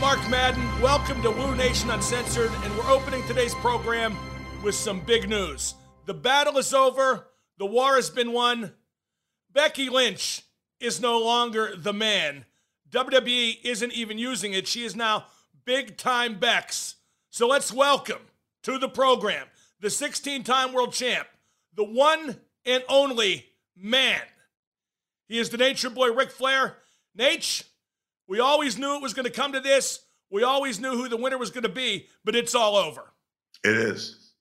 Mark Madden. Welcome to Woo Nation Uncensored, and we're opening today's program with some big news. The battle is over, the war has been won. Becky Lynch is no longer the man. WWE isn't even using it. She is now big time Bex. So let's welcome to the program the 16 time world champ, the one and only man. He is the Nature Boy Ric Flair. Nate, we always knew it was going to come to this. We always knew who the winner was going to be, but it's all over. It is.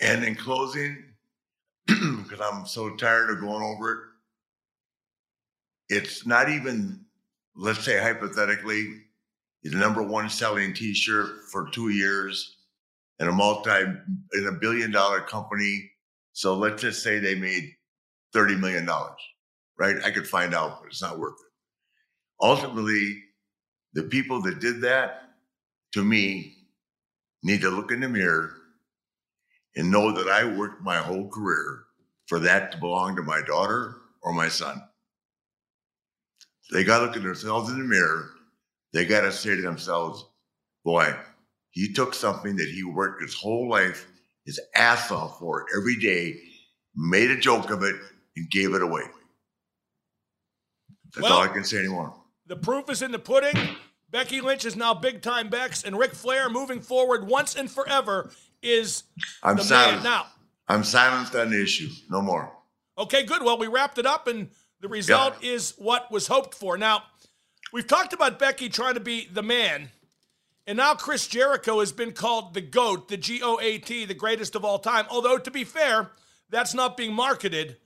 And in closing, because I'm so tired of going over it, it's not even, let's say hypothetically, the number one selling t-shirt for two years in a multi in a billion dollar company. So let's just say they made $30 million, right? I could find out, but it's not worth it. Ultimately, the people that did that, to me, need to look in the mirror and know that I worked my whole career for that to belong to my daughter or my son. They got to look at themselves in the mirror. They got to say to themselves, boy, he took something that he worked his whole life, his ass off for every day, made a joke of it, and gave it away. That's Well- all I can say anymore. The proof is in the pudding. Becky Lynch is now big time Bex, and Ric Flair moving forward once and forever is I'm the silent. man. Now, I'm silenced on the issue. No more. okay, good. Well, we wrapped it up, and the result is what was hoped for. Now, we've talked about Becky trying to be the man, and now Chris Jericho has been called the GOAT, the G O A T, the greatest of all time. Although, to be fair, that's not being marketed.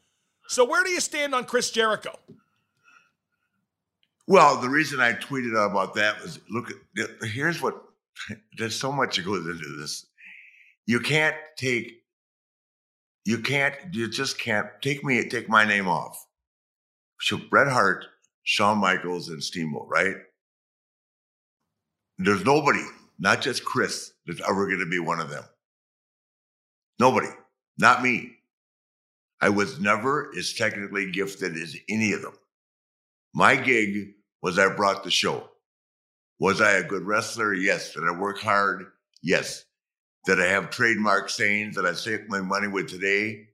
So, where do you stand on Chris Jericho? Well, the reason I tweeted out about that was look, here's what there's so much that goes into this. You can't take, you can't, you just can't take me, take my name off. So Bret Hart, Shawn Michaels, and Steamboat, right? There's nobody, not just Chris, that's ever going to be one of them. Nobody, not me. I was never as technically gifted as any of them. My gig was I brought the show. Was I a good wrestler? Yes. Did I work hard? Yes. Did I have trademark sayings that I saved my money with today?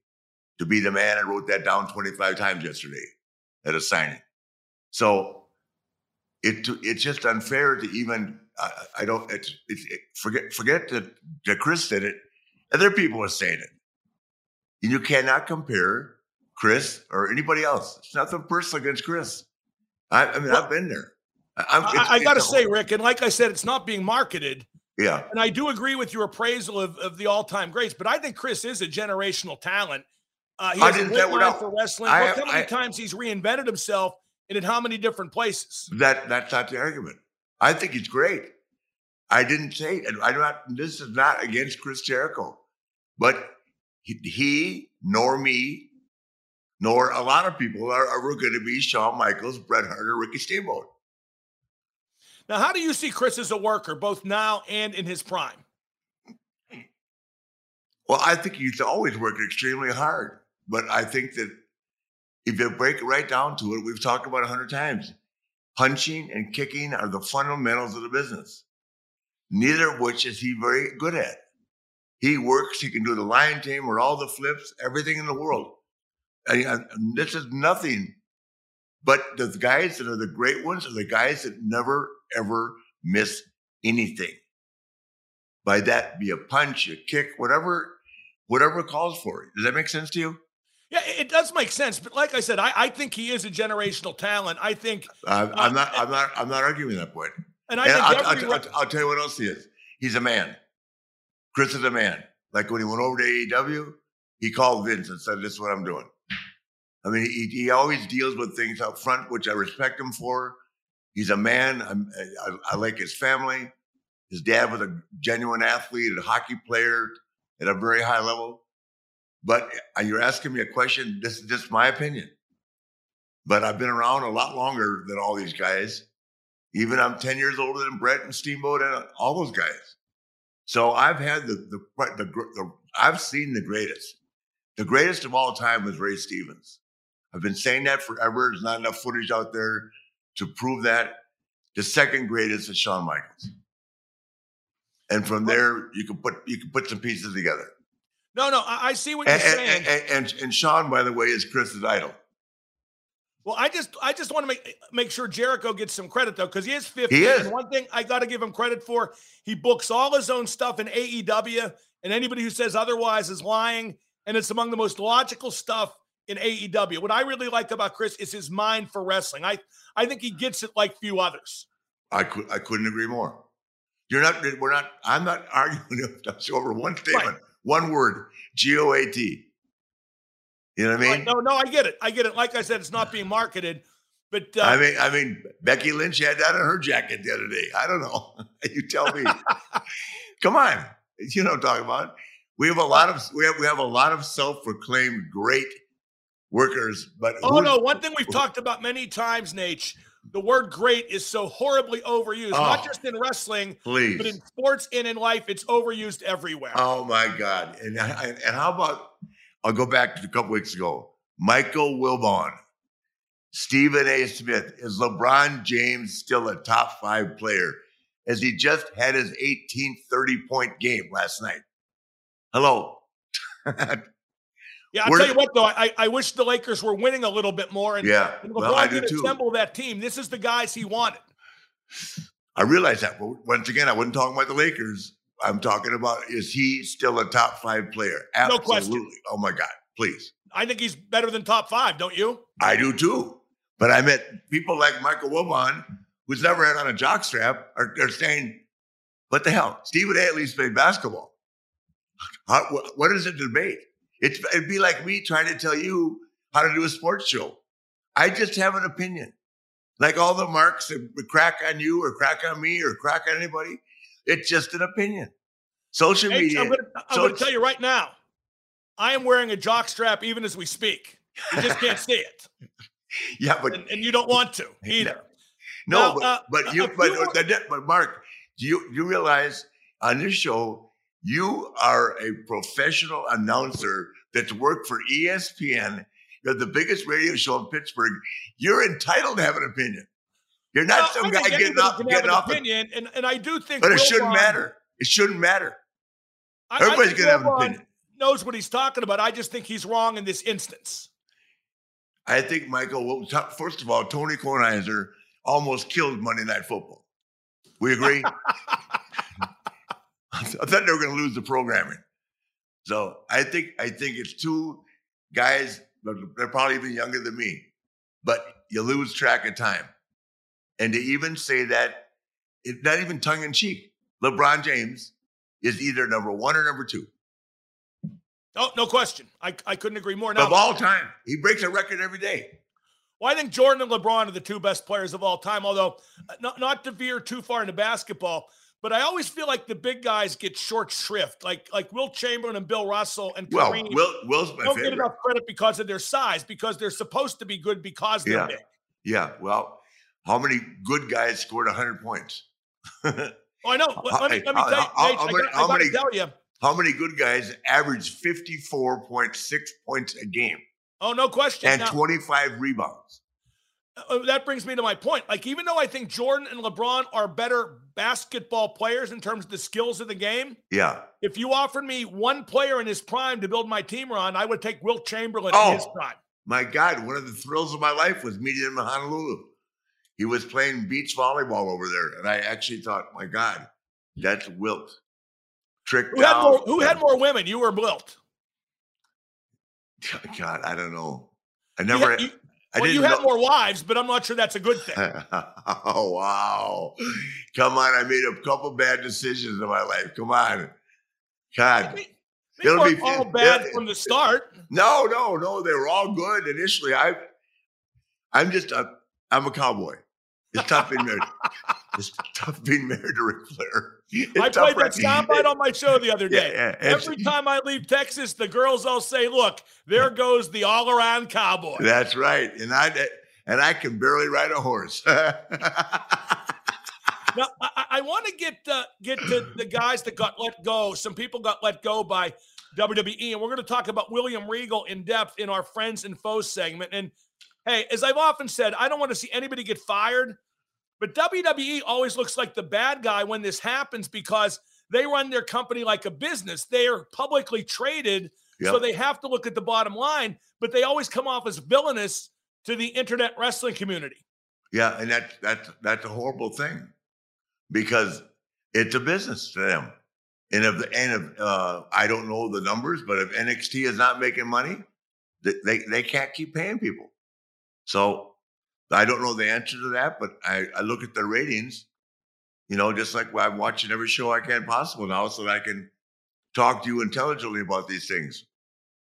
To be the man, I wrote that down 25 times yesterday at a signing. So it it's just unfair to even I, I don't it, forget forget that, that Chris did it. Other people are saying it. And you cannot compare Chris or anybody else. It's nothing personal against Chris. I, I mean, Well, I've been there. I, I'm- I, I got to say, Ric, and like I said, it's not being marketed. yeah, And I do agree with your appraisal of, of the all time greats, but I think Chris is a generational talent. Uh, he I has a didn't great say we're eye not- for wrestling. I- Look how many I- times he's reinvented himself and in how many different places. that that's not the argument. I think he's great. I didn't say, and I'm not. This is not against Chris Jericho, but he, he nor me, nor a lot of people are ever going to be Shawn Michaels, Bret Hart, or Ricky Steamboat. Now, how do you see Chris as a worker, both now and in his prime? Well, I think he's always worked extremely hard, but I think that if you break it right down to it, we've talked about a hundred times. Punching and kicking are the fundamentals of the business. Neither of which is he very good at. He works, he can do the lion tamer, or all the flips, everything in the world. And, this is nothing. But the guys that are the great ones are the guys that never, ever miss anything. By that, be a punch, a kick, whatever, whatever calls for. It. Does that make sense to you? Yeah, it does make sense, but like I said, I, I think he is a generational talent. I think uh, I'm not. I'm not. I'm not arguing that point. And I and think I'll, every, tell you what else he is. He's a man. Chris is a man. Like when he went over to AEW, he called Vince and said, "This is what I'm doing." I mean, he, he always deals with things up front, which I respect him for. He's a man. I'm, I, I like his family. His dad was a genuine athlete, a hockey player at a very high level. But uh, you're asking me a question. This is just my opinion. But I've been around a lot longer than all these guys. Even I'm 10 years older than Bret and Steamboat and all those guys. So I've had the, the, the, the I've seen the greatest. The greatest of all time was Ray Stevens. I've been saying that forever. There's not enough footage out there to prove that. The second greatest is Shawn Michaels. And from there, you can put you can put some pieces together. No, no, I, I see what you're saying. and, and, and, Shawn, by the way, is Chris's idol. Well, I just I just want to make make sure Jericho gets some credit though, because he is 50. He is. One thing I got to give him credit for, he books all his own stuff in AEW, and anybody who says otherwise is lying. And it's among the most logical stuff in AEW. What I really like about Chris is his mind for wrestling. I I think he gets it like few others. I could I couldn't agree more. You're not. We're not. I'm not arguing over one statement, one word. G O A T. You know what I mean? No, no, I get it. I get it. Like I said, it's not being marketed, but uh, I mean, I mean, Becky Lynch had that on her jacket the other day. I don't know. you tell me. Come on, you know what I'm talking about. We have a lot of we have we have a lot of self-proclaimed great workers, but oh no, one thing we've talked about many times, Nate. The word "great" is so horribly overused, not Oh. just in wrestling, please. but in sports and in life. It's overused everywhere. Oh my God! And and how about I'll go back to a couple weeks ago. Michael Wilbon, Stephen A. Smith. Is LeBron James still a top five player? As he just had his 18 30 point game last night. Hello. yeah, I'll where tell you what, though, I, I wish the Lakers were winning a little bit more, and, yeah. and Well, I do did too. assemble that team. This is the guys he wanted. I realize that. But once again, I wasn't talking about the Lakers. I'm talking about is he still a top five player? No question. Oh my God. Please. I think he's better than top five, don't you? I do too. But I met people like Michael Wilbon, who's never had on a jock strap, are, are saying, what the hell? Stephen A. at least played basketball. How, wh- what is a debate? It's, it'd be like me trying to tell you how to do a sports show. I just have an opinion. Like all the marks that crack on you or crack on me or crack on anybody, it's just an opinion. Social Hey, media. I'm going to tell you right now, I am wearing a jock strap even as we speak. You just can't see it, yeah, but and, and you don't want to either. No, Now, but, uh, but you, but, more- the- but Mark, do you you realize on this show you are a professional announcer that's worked for ESPN. You're the biggest radio show in Pittsburgh. You're entitled to have an opinion. You're not some guy getting off, getting an off. the- opinion, and, and I do think, but it shouldn't Wilbon- matter. It shouldn't matter. I- I Everybody's think gonna have an opinion. Knows what he's talking about. I just think he's wrong in this instance. I think Michael. Well, t- first of all, Tony Kornheiser almost killed Monday Night Football. We agree. I thought they were going to lose the programming. So I think I think it's two guys. They're probably even younger than me, but you lose track of time. And to even say that, it's not even tongue in cheek. LeBron James is either number one or number two. no no question. I, I couldn't agree more. of all time. He breaks a record every day. well, I think Jordan and LeBron are the two best players of all time. Although, uh, not, not to veer too far into basketball, but I always feel like the big guys get short shrift, like like Wilt Chamberlain and Bill Russell and Well, Kareem. Will, Will's my don't get enough credit because of their size, because they're supposed to be good because they're Yeah. big. Yeah, well, how many good guys scored 100 points? Oh, I know. Let, me, let me tell you, how- many- got- how many- tell you. many good guys average 54.6 points a game Oh, no question. and Now, 25 rebounds? Uh, that brings me to my point. Like, even though I think Jordan and LeBron are better basketball players in terms of the skills of the game, Yeah. if you offered me one player in his prime to build my team around, I would take Wilt Chamberlain Oh. in his prime. My God, one of the thrills of my life was meeting him in Honolulu. He was playing beach volleyball over there. And I actually thought, my God, that's Wilt. Tricked Who had more? Who had more women? You or Wilt? God, I don't know. I never. You, I well, you had know- more wives, but I'm not sure that's a good thing. oh wow! Come on, I made a couple bad decisions in my life. Come on, God. They, they It'll weren't be- all bad from the start. No, no, no. They were all good initially. I, I'm just a, I'm a cowboy. It's tough being married. it's tough being married to Ric Flair. It's I played that soundbite on my show the other day. yeah, it's- Every time I leave Texas, the girls all say, "Look, there goes the all-around cowboy." That's right, and I and I can barely ride a horse. Now, I, I want to get uh, get to the guys that got let go. Some people got let go by WWE, and we're going to talk about William Regal in depth in our friends and foes segment. And hey, as I've often said, I don't want to see anybody get fired, but WWE always looks like the bad guy when this happens because they run their company like a business. They are publicly traded, so they have to look at the bottom line. But they always come off as villainous to the internet wrestling community. yeah, and that's that's that's a horrible thing because it's a business to them. And if and if uh, I don't know the numbers, but if NXT is not making money, they, they they can't keep paying people. So I don't know the answer to that, but I, I look at the ratings, you know, just like I'm watching every show I can possible now, so that I can talk to you intelligently about these things.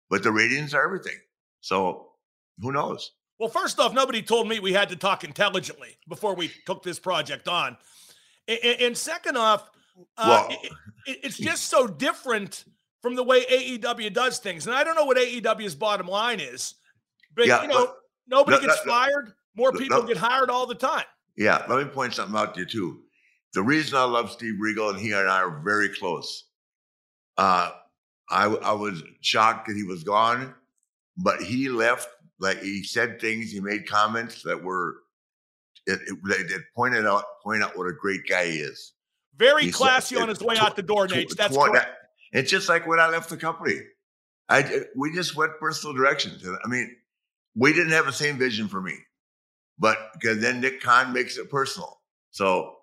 But the ratings are everything. So who knows? Well, first off, nobody told me we had to talk intelligently before we took this project on. And, second off, uh, it- it- it's just so different from the way AEW does things. And I don't know what AEW's bottom line is, but Yeah, you know, but- nobody no, gets no. fired. More people no. get hired all the time. Yeah, let me point something out to you too. The reason I love Steve Regal and he and I are very close. Uh, I I was shocked that he was gone, but he left. Like he said things, he made comments that were it, it, that- that pointed out point out what a great guy he is. Very He said- classy on his way tw- out the door, tw- Nate. That's tw- correct. It's just like when I left the company. I we just went personal directions. I mean, we didn't have the same vision for me, but because then Nick Khan makes it personal. So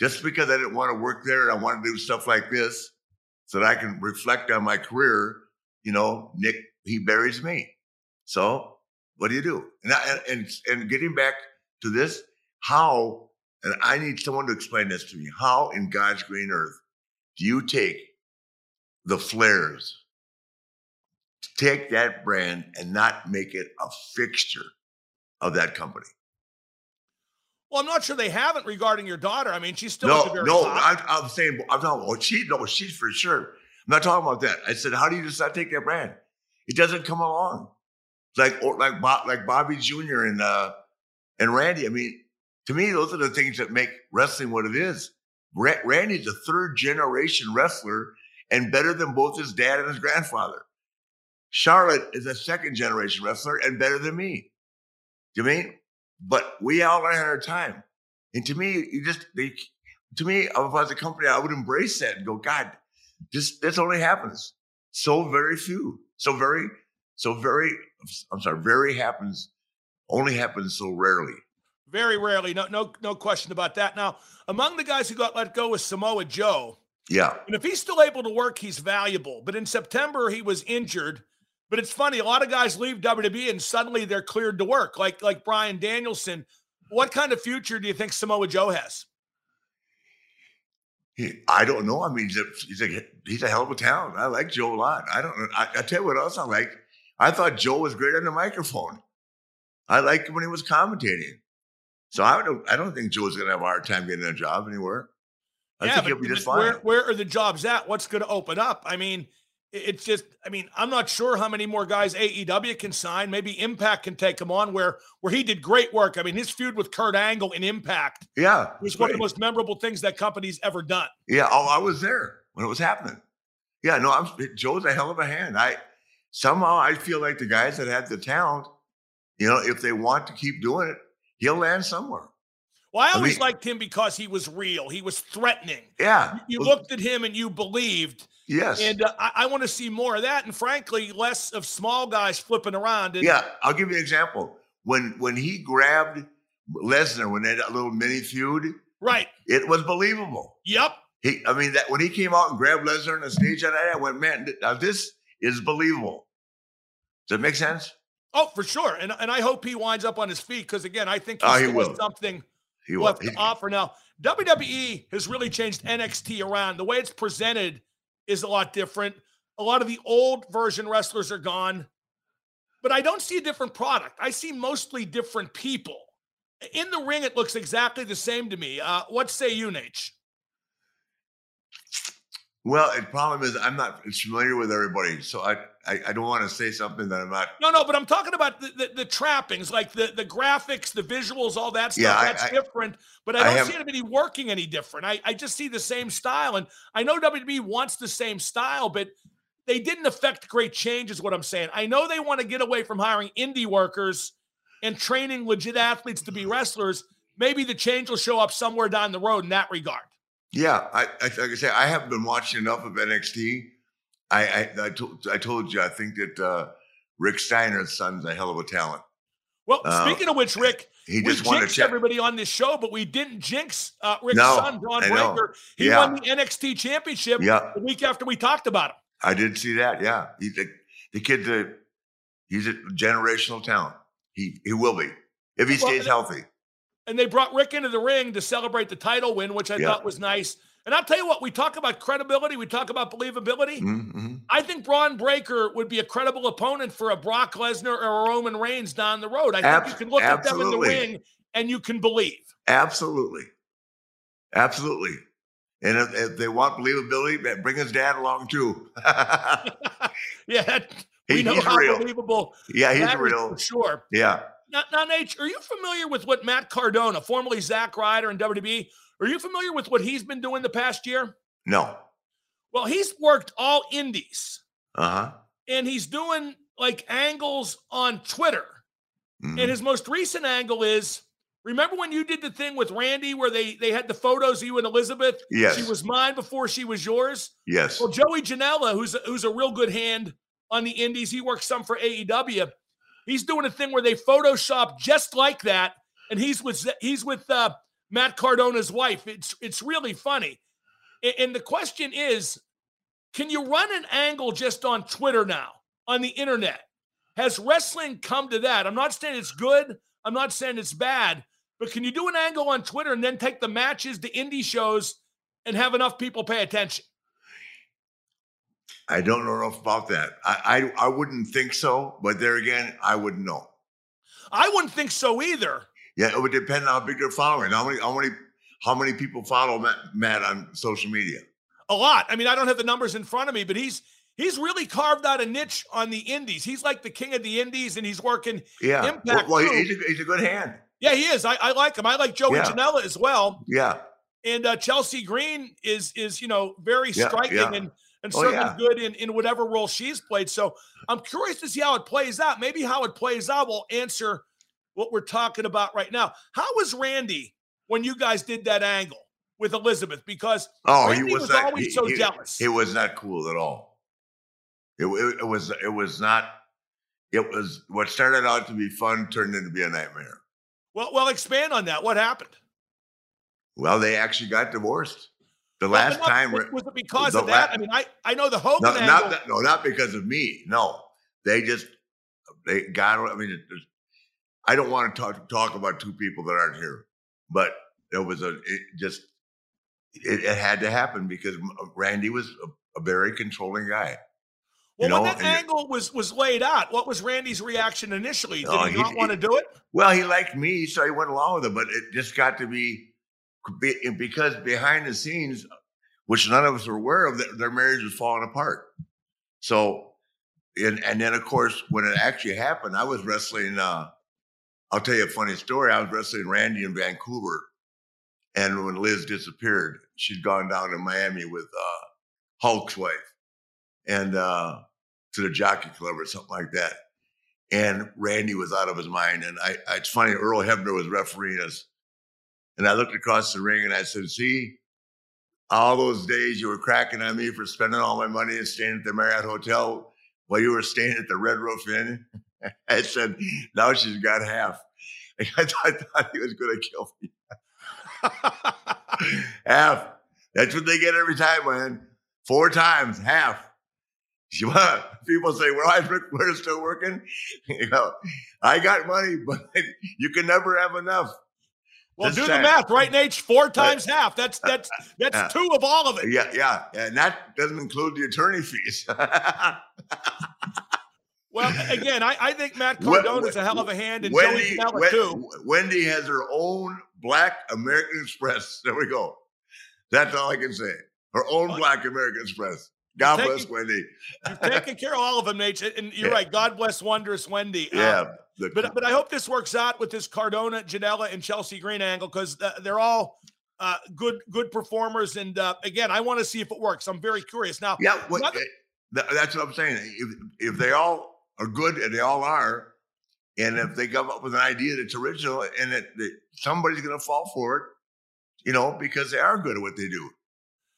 just because I didn't want to work there and I want to do stuff like this, so that I can reflect on my career, you know, Nick he buries me. So what do you do? And I, and and getting back to this, how and I need someone to explain this to me. How in God's green earth do you take the Flairs, take that brand and not make it a fixture of that company? Well, I'm not sure they haven't regarding your daughter. I mean, she's still No, very no. I'm, I'm saying, I'm talking about, she, no, she's for sure. I'm not talking about that. I said, how do you just not take that brand? It doesn't come along. Like, or like, Bob, like Bobby Jr. and, uh, and Randy. I mean, to me, those are the things that make wrestling what it is. Ra- Randy's a third generation wrestler and better than both his dad and his grandfather. Charlotte is a second generation wrestler and better than me. Do you mean? But we all had our time. And to me, you just, they, to me, if I was a company, I would embrace that and go, God, this, this only happens so very few, so very, so very, I'm sorry, very happens, only happens so rarely. Very rarely. No, no, no question about that. Now, among the guys who got let go was Samoa Joe. Yeah. And if he's still able to work, he's valuable. But in September, he was injured. But it's funny, a lot of guys leave WWE and suddenly they're cleared to work, like like Bryan Danielson. What kind of future do you think Samoa Joe has? He, I don't know. I mean, he's a, he's a he's a hell of a talent. I like Joe a lot. I don't. know. I, I tell you what else I like. I thought Joe was great on the microphone. I liked him when he was commentating. So I don't. I don't think Joe's going to have a hard time getting a job anywhere. I yeah, think but, he'll be just fine. where, where are the jobs at? What's going to open up? I mean, it's just, I mean, I'm not sure how many more guys AEW can sign. Maybe Impact can take him on where where he did great work. I mean, his feud with Kurt Angle in Impact yeah, was it's one of the most memorable things that company's ever done. Yeah, oh, I was there when it was happening. Yeah, no, I'm Joe's a hell of a hand. I somehow I feel like the guys that had the talent, you know, if they want to keep doing it, he'll land somewhere. Well, I I always mean- liked him because he was real. He was threatening. Yeah, You Well, looked at him and you believed. Yes. And uh, I, I want to see more of that. And frankly, less of small guys flipping around. And yeah, I'll give you an example. When when he grabbed Lesnar when they had that little mini feud, Right. it was believable. Yep. He, I mean, that when he came out and grabbed Lesnar on the stage night, I went, man, now this is believable. Does that make sense? Oh, for sure. And and I hope he winds up on his feet because again, I think Oh, he's he still will. something He will. left to He- offer. Now, WWE has really changed NXT around. The way it's presented is a lot different. A lot of the old version wrestlers are gone, but I don't see a different product. I see mostly different people. In the ring, it looks exactly the same to me. Uh, what say you, Nate? well, the problem is I'm not familiar with everybody, so I I, I don't want to say something that I'm not. No, no, but I'm talking about the, the, the trappings, like the, the graphics, the visuals, all that stuff. Yeah, I- That's I- different. But I I don't have- see anybody working any different. I, I just see the same style. And I know WWE wants the same style, but they didn't affect great change, is what I'm saying. I know they want to get away from hiring indie workers and training legit athletes to be wrestlers. Maybe the change will show up somewhere down the road in that regard. Yeah, I, I like I say I haven't been watching enough of NXT. I I, I, told, I told you I think that uh, Rick Steiner's son's a hell of a talent. Well, Uh, speaking of which, Rick, He we just a jinxed everybody on this show, but we didn't jinx uh, Rick's No, son, Bron Breakker. He Yeah. won the NXT championship Yeah, the week after we talked about him. I did see that. Yeah, he, the, the kid's a he's a generational talent. He he will be if he Well, stays and- healthy. And they brought Rick into the ring to celebrate the title win, which I Yeah. thought was nice. And I'll tell you what, we talk about credibility, we talk about believability. Mm-hmm. I think Bron Breakker would be a credible opponent for a Brock Lesnar or a Roman Reigns down the road. I think you can look at them in the ring and you can believe. Absolutely, absolutely. And if, if they want believability, bring his dad along too. Yeah, that- we He- know he's how real. believable yeah, he's real. for sure. Yeah. Now, now, Nate, are you familiar with what Matt Cardona, formerly Zack Ryder in WWE, are you familiar with what he's been doing the past year? No. Well, he's worked all indies Uh huh. and he's doing like angles on Twitter. Mm-hmm. And his most recent angle is remember when you did the thing with Randy where they they had the photos of you and Elizabeth? Yes. She was mine before she was yours. Yes. Well, Joey Janela, who's a, who's a real good hand on the indies, he works some for AEW. He's doing a thing where they Photoshop just like that, and he's with he's with uh, Matt Cardona's wife. It's it's really funny. And the question is, can you run an angle just on Twitter now on the internet? Has wrestling come to that? I'm not saying it's good. I'm not saying it's bad, but can you do an angle on Twitter and then take the matches, the indie shows, and have enough people pay attention? I don't know enough about that. I, I I wouldn't think so, but there again, I wouldn't know. I wouldn't think so either. Yeah, it would depend on how big they're following. How many how many how many people follow Matt, Matt on social media? A lot. I mean, I don't have the numbers in front of me, but he's he's really carved out a niche on the indies. He's like the king of the indies, and he's working. Yeah. Impact well, well, he's a, he's a good hand. Yeah, he is. I, I like him. I like Joey Yeah. Janela as well. Yeah. And uh, Chelsea Green is is you know very Yeah, striking yeah. and and Oh, certainly good in in whatever role she's played. So I'm curious to see how it plays out. Maybe how it plays out will answer what we're talking about right now. How was Randy when you guys did that angle with Elizabeth? Because Oh, Randy he was, was not, always he- so he- jealous. It was not cool at all. It, it, it was it was not. It was what started out to be fun turned into be a nightmare. well, well, expand on that. What happened? Well, they actually got divorced. The Well, last not- time, was, was it because of that? la- I mean, I I know the Hogan no, angle. not that, no, not because of me. No, they just they got. I mean, I don't want to talk talk about two people that aren't here, but it was a it just it, it had to happen because Randy was a, a very controlling guy. well, you know, when that angle was was laid out, what was Randy's reaction initially? Did Oh, he he- not want to do it? Well, he liked me, so he went along with it. But it just got to be be- because behind the scenes, which none of us were aware of, their marriage was falling apart. So, and and then of course, when it actually happened, I was wrestling. Uh, I'll tell you a funny story. I was wrestling Randy in Vancouver, and when Liz disappeared, she'd gone down to Miami with uh, Hulk's wife, and uh, to the Jockey Club or something like that and Randy was out of his mind. And I, I it's funny, Earl Hebner was refereeing us, and I looked across the ring and I said, "See, all those days you were cracking on me for spending all my money and staying at the Marriott Hotel while you were staying at the Red Roof Inn." I said, "Now she's got half." I thought, I thought he was going to kill me. half. That's what they get every time, man. Four times, half. People say, "Well, Ric Flair still working?" You know, I got money, but you can never have enough. Well, do time. the math, right, Nate? Four times right. half. That's that's that's uh, two of all of it. Yeah, yeah, and that doesn't include the attorney fees. Well, again, I, I think Matt Cardona is a hell of a hand, and Wendy, Joey Janela too. Wendy has her own Black American Express. There we go. That's all I can say. Her own Black American Express. God taking, bless Wendy. you've taken care of all of them, Nate. And you're yeah. right. God bless Wondrous Wendy. Yeah. Um, the, but but I hope this works out with this Cardona, Janela, and Chelsea Green angle because uh, they're all uh, good good performers. And uh, again, I want to see if it works. I'm very curious. Now, yeah, what, another- eh, that's what I'm saying. If if they all are good, and they all are, and if they come up with an idea that's original, and that, that somebody's going to fall for it, you know, because they are good at what they do.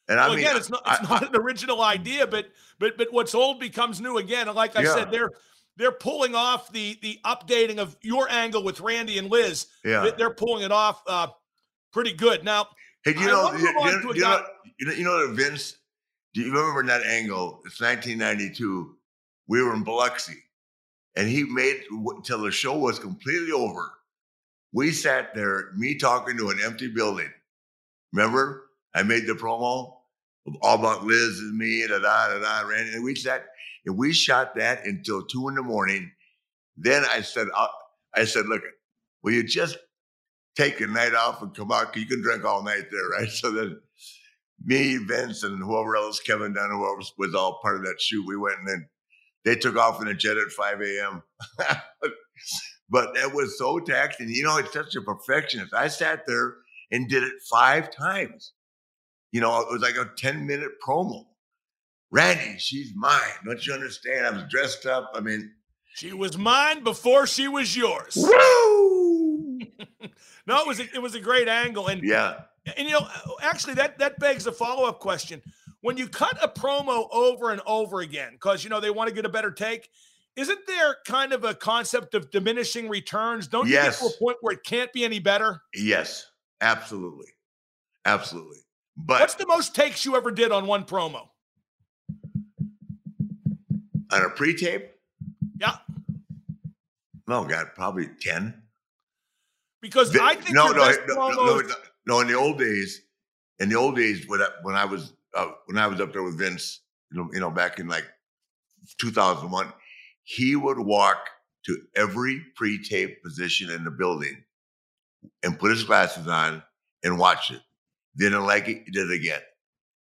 And well, I mean, again, it's not it's I, not an original idea, but but but what's old becomes new again. And like I yeah. said, they're they're pulling off the the updating of your angle with Randy and Liz. Yeah, they're pulling it off uh, pretty good. Now, hey, do you know, you, you, know, you, know, you know, you know, Vince? Do you remember that angle? It's 1992. We were in Biloxi, and he made until the show was completely over. We sat there, me talking to an empty building. Remember, I made the promo of all about Liz and me, da da da da, Randy, and we sat and we shot that until two in the morning. Then I said, I said, look, will you just take a night off and come out? You can drink all night there, right? So then me, Vince, and whoever else, Kevin Dunn, whoever was all part of that shoot, we went and then they took off in a jet at 5 a.m. but that was so taxing. You know, it's such a perfectionist. I sat there and did it five times. You know, it was like a 10 minute promo. Randy, she's mine. Don't you understand? I was dressed up. I mean, she was mine before she was yours. Woo! no, it was a, it was a great angle, and yeah, and you know, actually, that that begs a follow up question. When you cut a promo over and over again, because you know they want to get a better take, isn't there kind of a concept of diminishing returns? Don't you get to a point where it can't be any better? Yes, absolutely, absolutely. But what's the most takes you ever did on one promo? on a pre-tape? Yeah. Oh God, probably ten. Because the, I think no, no, no, no, no, In the old days, in the old days when I, when I was uh, when I was up there with Vince, you know, you know, back in like 2001, he would walk to every pre-tape position in the building and put his glasses on and watch it. Didn't like it, did it again.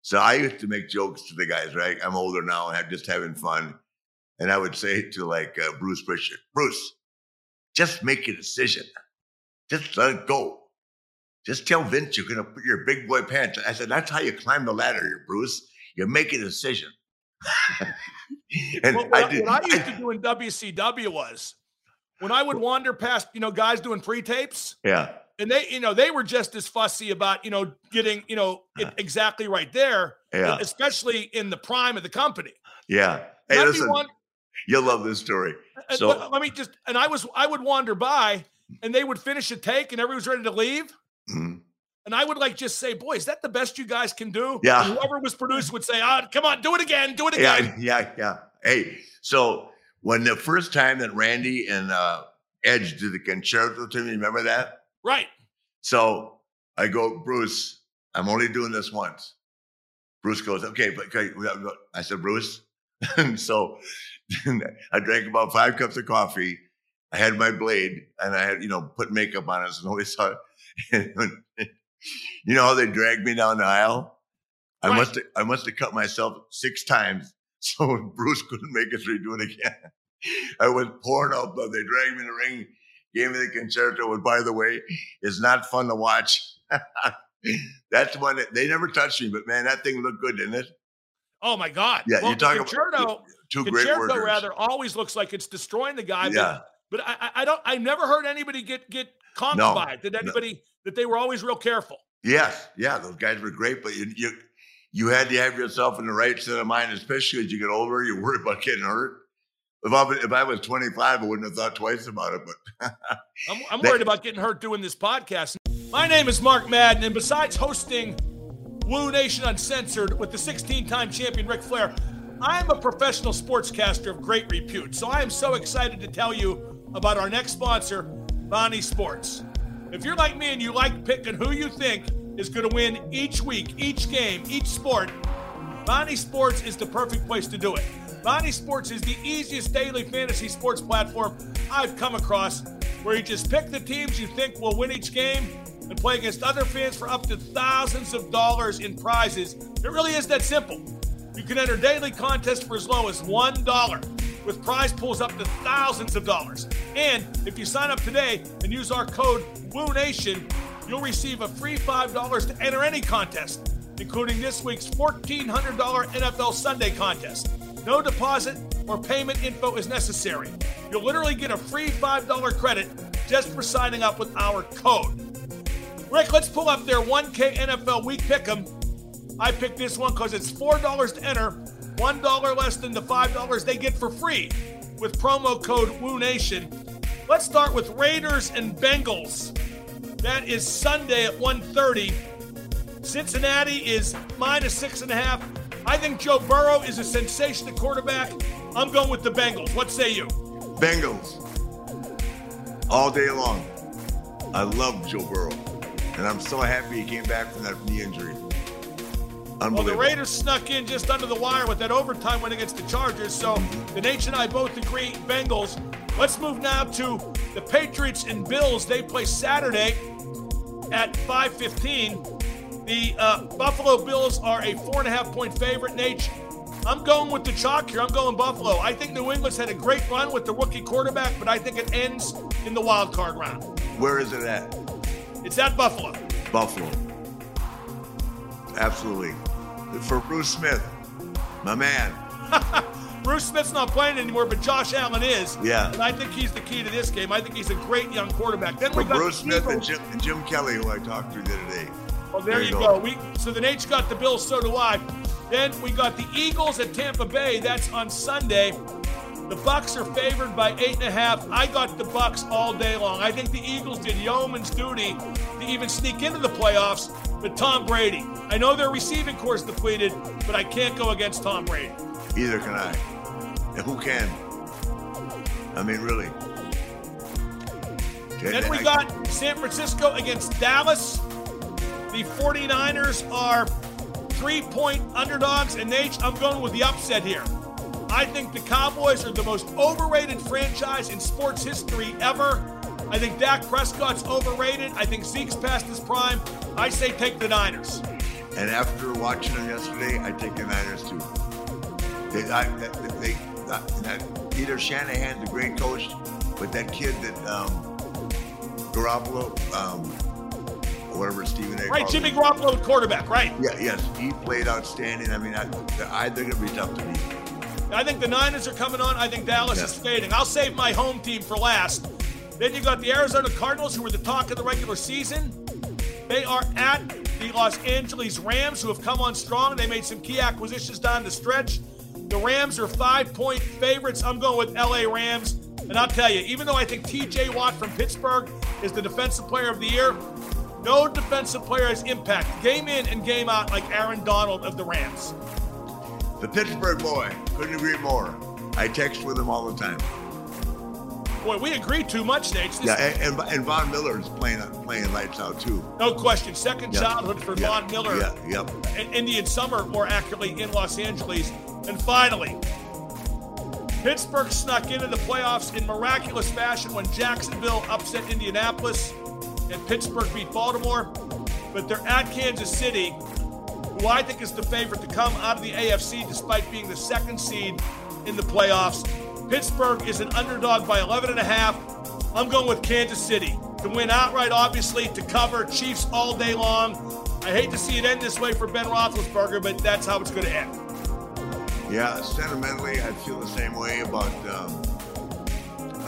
So I used to make jokes to the guys, right? I'm older now and I'm just having fun. And I would say to like uh, Bruce Prichard, Bruce, just make a decision. Just let it go. Just tell Vince you're going to put your big boy pants. I said, that's how you climb the ladder here, Bruce. You make a decision. and well, what, I did, what I used I, to do in WCW was when I would wander past, you know, guys doing pre-tapes. Yeah. And they, you know, they were just as fussy about, you know, getting, you know, it exactly right there. Yeah. Especially in the prime of the company. Yeah. Hey, listen, You'll love this story. So let me just and I was I would wander by and they would finish a take and everyone was ready to leave. Mm-hmm. And I would like just say, boy, is that the best you guys can do? Yeah. And whoever was produced would say, ah, come on, do it again, do it again. Yeah, yeah, yeah. Hey, so when the first time that Randy and uh, Edge did the Con-Chair-To to me, remember that? Right. So I go, Bruce, I'm only doing this once. Bruce goes, okay, but okay. I said, Bruce. so I drank about five cups of coffee. I had my blade and I had, you know, put makeup on it so nobody saw it. you know how they dragged me down the aisle? I must have, I must have cut myself six times so Bruce couldn't make us redo it again. I was pouring out blood. They dragged me in the ring, gave me the Con-Chair-To, and by the way, it's not fun to watch. That's one that they never touched me, but man, that thing looked good, didn't it? Oh my God! Yeah, well, you talk about two great workers. rather always looks like it's destroying the guy. Yeah. But, but I, I don't. I never heard anybody get get calmed no, by it. Did anybody no. that they were always real careful? Yes, yeah, those guys were great, but you you you had to have yourself in the right state of mind, especially as you get older. You're worried about getting hurt. If I, if I was 25, I wouldn't have thought twice about it. But I'm, I'm worried about getting hurt doing this podcast. My name is Mark Madden, and besides hosting Woo Nation Uncensored with the 16 time champion Ric Flair, I'm a professional sportscaster of great repute, so I am so excited to tell you about our next sponsor, Bonnie Sports. If you're like me and you like picking who you think is going to win each week, each game, each sport, Bonnie Sports is the perfect place to do it. Bonnie Sports is the easiest daily fantasy sports platform I've come across where you just pick the teams you think will win each game and play against other fans for up to thousands of dollars in prizes. It really is that simple. You can enter daily contests for as low as $1 with prize pools up to thousands of dollars. And if you sign up today and use our code WOONATION, you'll receive a free $5 to enter any contest, including this week's $1,400 NFL Sunday contest. No deposit or payment info is necessary. You'll literally get a free $5 credit just for signing up with our code. Ric, let's pull up their 1K NFL week pick 'em. I picked this one because it's $4 to enter, $1 less than the $5 they get for free with promo code WOONATION. Let's start with Raiders and Bengals. That is Sunday at 1.30. Cincinnati is minus six and a half. I think Joe Burrow is a sensational quarterback. I'm going with the Bengals. What say you? Bengals. All day long. I love Joe Burrow. And I'm so happy he came back from that knee injury. Well, the Raiders snuck in just under the wire with that overtime win against the Chargers. So the Nation and I both agree, Bengals. Let's move now to the Patriots and Bills. They play Saturday at 5:15. The uh, Buffalo Bills are a four and a half point favorite. Nate, I'm going with the chalk here. I'm going Buffalo. I think New England's had a great run with the rookie quarterback, but I think it ends in the wild card round. Where is it at? It's at Buffalo. Buffalo. Absolutely. For Bruce Smith, my man. Bruce Smith's not playing anymore, but Josh Allen is. Yeah. And I think he's the key to this game. I think he's a great young quarterback. Then For we got Bruce Smith and Jim, and Jim Kelly, who I talked to the other day. Well, there, There you you go. go. We so the Nate's got the Bills, so do I. Then we got the Eagles at Tampa Bay. That's on Sunday. The Bucs are favored by eight and a half. I got the Bucs all day long. I think the Eagles did yeoman's duty to even sneak into the playoffs with Tom Brady. I know their receiving corps is depleted, but I can't go against Tom Brady. Either can I. And who can? I mean, really. Then we got San Francisco against Dallas. The 49ers are three point underdogs, and Nate, I'm going with the upset here. I think the Cowboys are the most overrated franchise in sports history ever. I think Dak Prescott's overrated. I think Zeke's past his prime. I say take the Niners. And after watching them yesterday, I take the Niners too. They, I, they, they that, that, Peter Shanahan's a great coach, but that kid that um, Garoppolo, um, or whatever Stephen A. Right, Jimmy. Garoppolo, quarterback, right? Yeah, yes, he played outstanding. I mean, I, I, they're going to be tough to beat. I think the Niners are coming on. I think Dallas is fading. I'll save my home team for last. Then you got the Arizona Cardinals, who were the talk of the regular season. They are at the Los Angeles Rams, who have come on strong. They made some key acquisitions down the stretch. The Rams are five point favorites. I'm going with LA Rams. And I'll tell you, even though I think TJ Watt from Pittsburgh is the defensive player of the year, no defensive player has impact game in and game out like Aaron Donald of the Rams. The Pittsburgh boy, couldn't agree more. I text with him all the time. Boy, we agree too much, Nate. This- Yeah, and, and, and Von Miller is playing playing lights out too. No question. Second Yeah. childhood for Yeah. Von Miller. Yeah, yep. Indian Summer, more accurately, in Los Angeles. And finally, Pittsburgh snuck into the playoffs in miraculous fashion when Jacksonville upset Indianapolis and Pittsburgh beat Baltimore. But they're at Kansas City, who I think is the favorite to come out of the AFC despite being the second seed in the playoffs. Pittsburgh is an underdog by 11 and a half. I'm going with Kansas City to win outright, obviously, to cover Chiefs all day long. I hate to see it end this way for Ben Roethlisberger, but that's how it's going to end. Yeah, sentimentally, I feel the same way about um,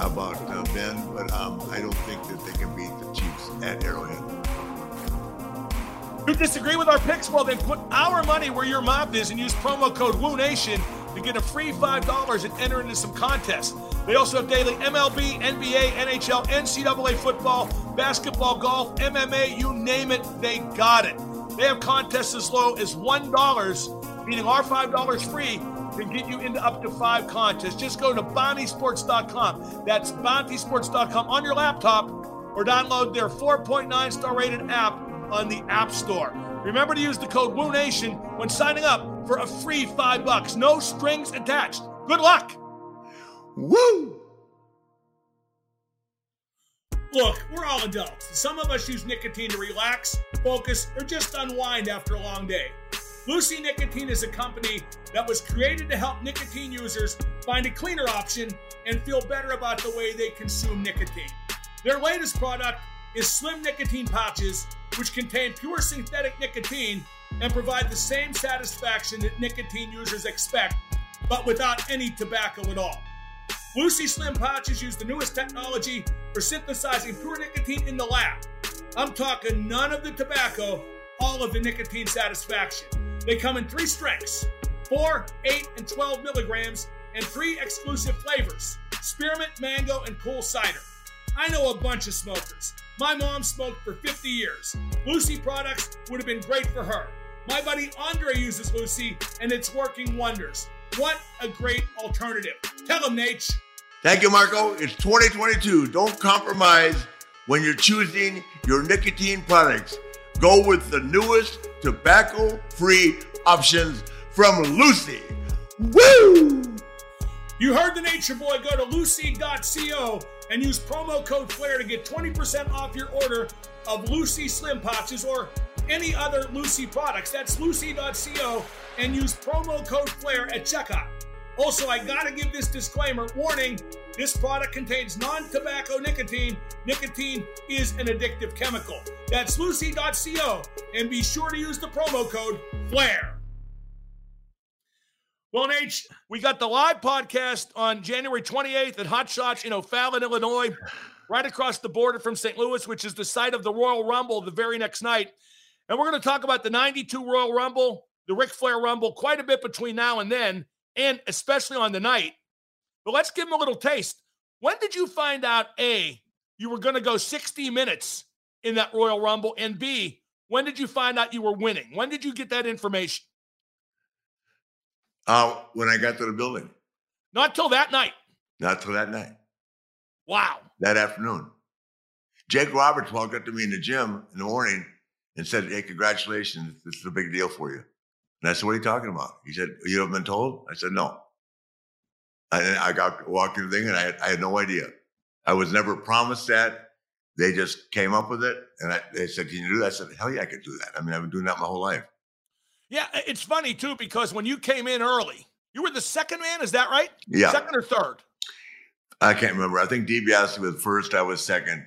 about uh, Ben, but um, I don't think that they can beat the Chiefs at Arrowhead. You disagree with our picks? Well, then put our money where your mouth is and use promo code WOONATION to get a free $5 and enter into some contests. They also have daily MLB, NBA, NHL, NCAA football, basketball, golf, MMA, you name it, they got it. They have contests as low as $1, meaning our $5 free can get you into up to five contests. Just go to bonniesports.com. That's bonniesports.com on your laptop or download their 4.9 star rated app on the App Store. Remember to use the code WOONATION when signing up for a free five bucks. No strings attached. Good luck. Woo! Look, we're all adults. Some of us use nicotine to relax, focus, or just unwind after a long day. Lucy Nicotine is a company that was created to help nicotine users find a cleaner option and feel better about the way they consume nicotine. Their latest product is slim nicotine pouches, which contain pure synthetic nicotine and provide the same satisfaction that nicotine users expect, but without any tobacco at all. Lucy Slim pouches use the newest technology for synthesizing pure nicotine in the lab. I'm talking none of the tobacco, all of the nicotine satisfaction. They come in three strengths 4, 8, and 12 milligrams, and three exclusive flavors spearmint, mango, and cool cider. I know a bunch of smokers. My mom smoked for 50 years. Lucy products would have been great for her. My buddy Andre uses Lucy, and it's working wonders. What a great alternative. Tell him, Nate. Thank you, Marco. It's 2022. Don't compromise when you're choosing your nicotine products. Go with the newest tobacco free options from Lucy. Woo! You heard the Nature Boy. Go to lucy.co and use promo code FLAIR to get 20% off your order of Lucy Slim Pouches or any other Lucy products. That's lucy.co and use promo code FLAIR at checkout. Also, I gotta give this disclaimer warning this product contains non tobacco nicotine. Nicotine is an addictive chemical. That's lucy.co and be sure to use the promo code FLAIR. Well, Nate, we got the live podcast on January 28th at Hot Shots in O'Fallon, Illinois, right across the border from St. Louis, which is the site of the Royal Rumble the very next night. And we're going to talk about the 92 Royal Rumble, the Ric Flair Rumble, quite a bit between now and then, and especially on the night. But let's give them a little taste. When did you find out, A, you were going to go 60 minutes in that Royal Rumble, and B, when did you find out you were winning? When did you get that information? Uh, when I got to the building. Not till that night. Not till that night. Wow. That afternoon. Jake Roberts walked up to me in the gym in the morning and said, Hey, congratulations. This is a big deal for you. And I said, What are you talking about? He said, You haven't been told? I said, No. And I got walked through the thing and I had, I had no idea. I was never promised that. They just came up with it. And I, they said, Can you do that? I said, Hell yeah, I could do that. I mean, I've been doing that my whole life. Yeah, it's funny too because when you came in early, you were the second man. Is that right? Yeah. Second or third? I can't remember. I think DiBiase was first. I was second,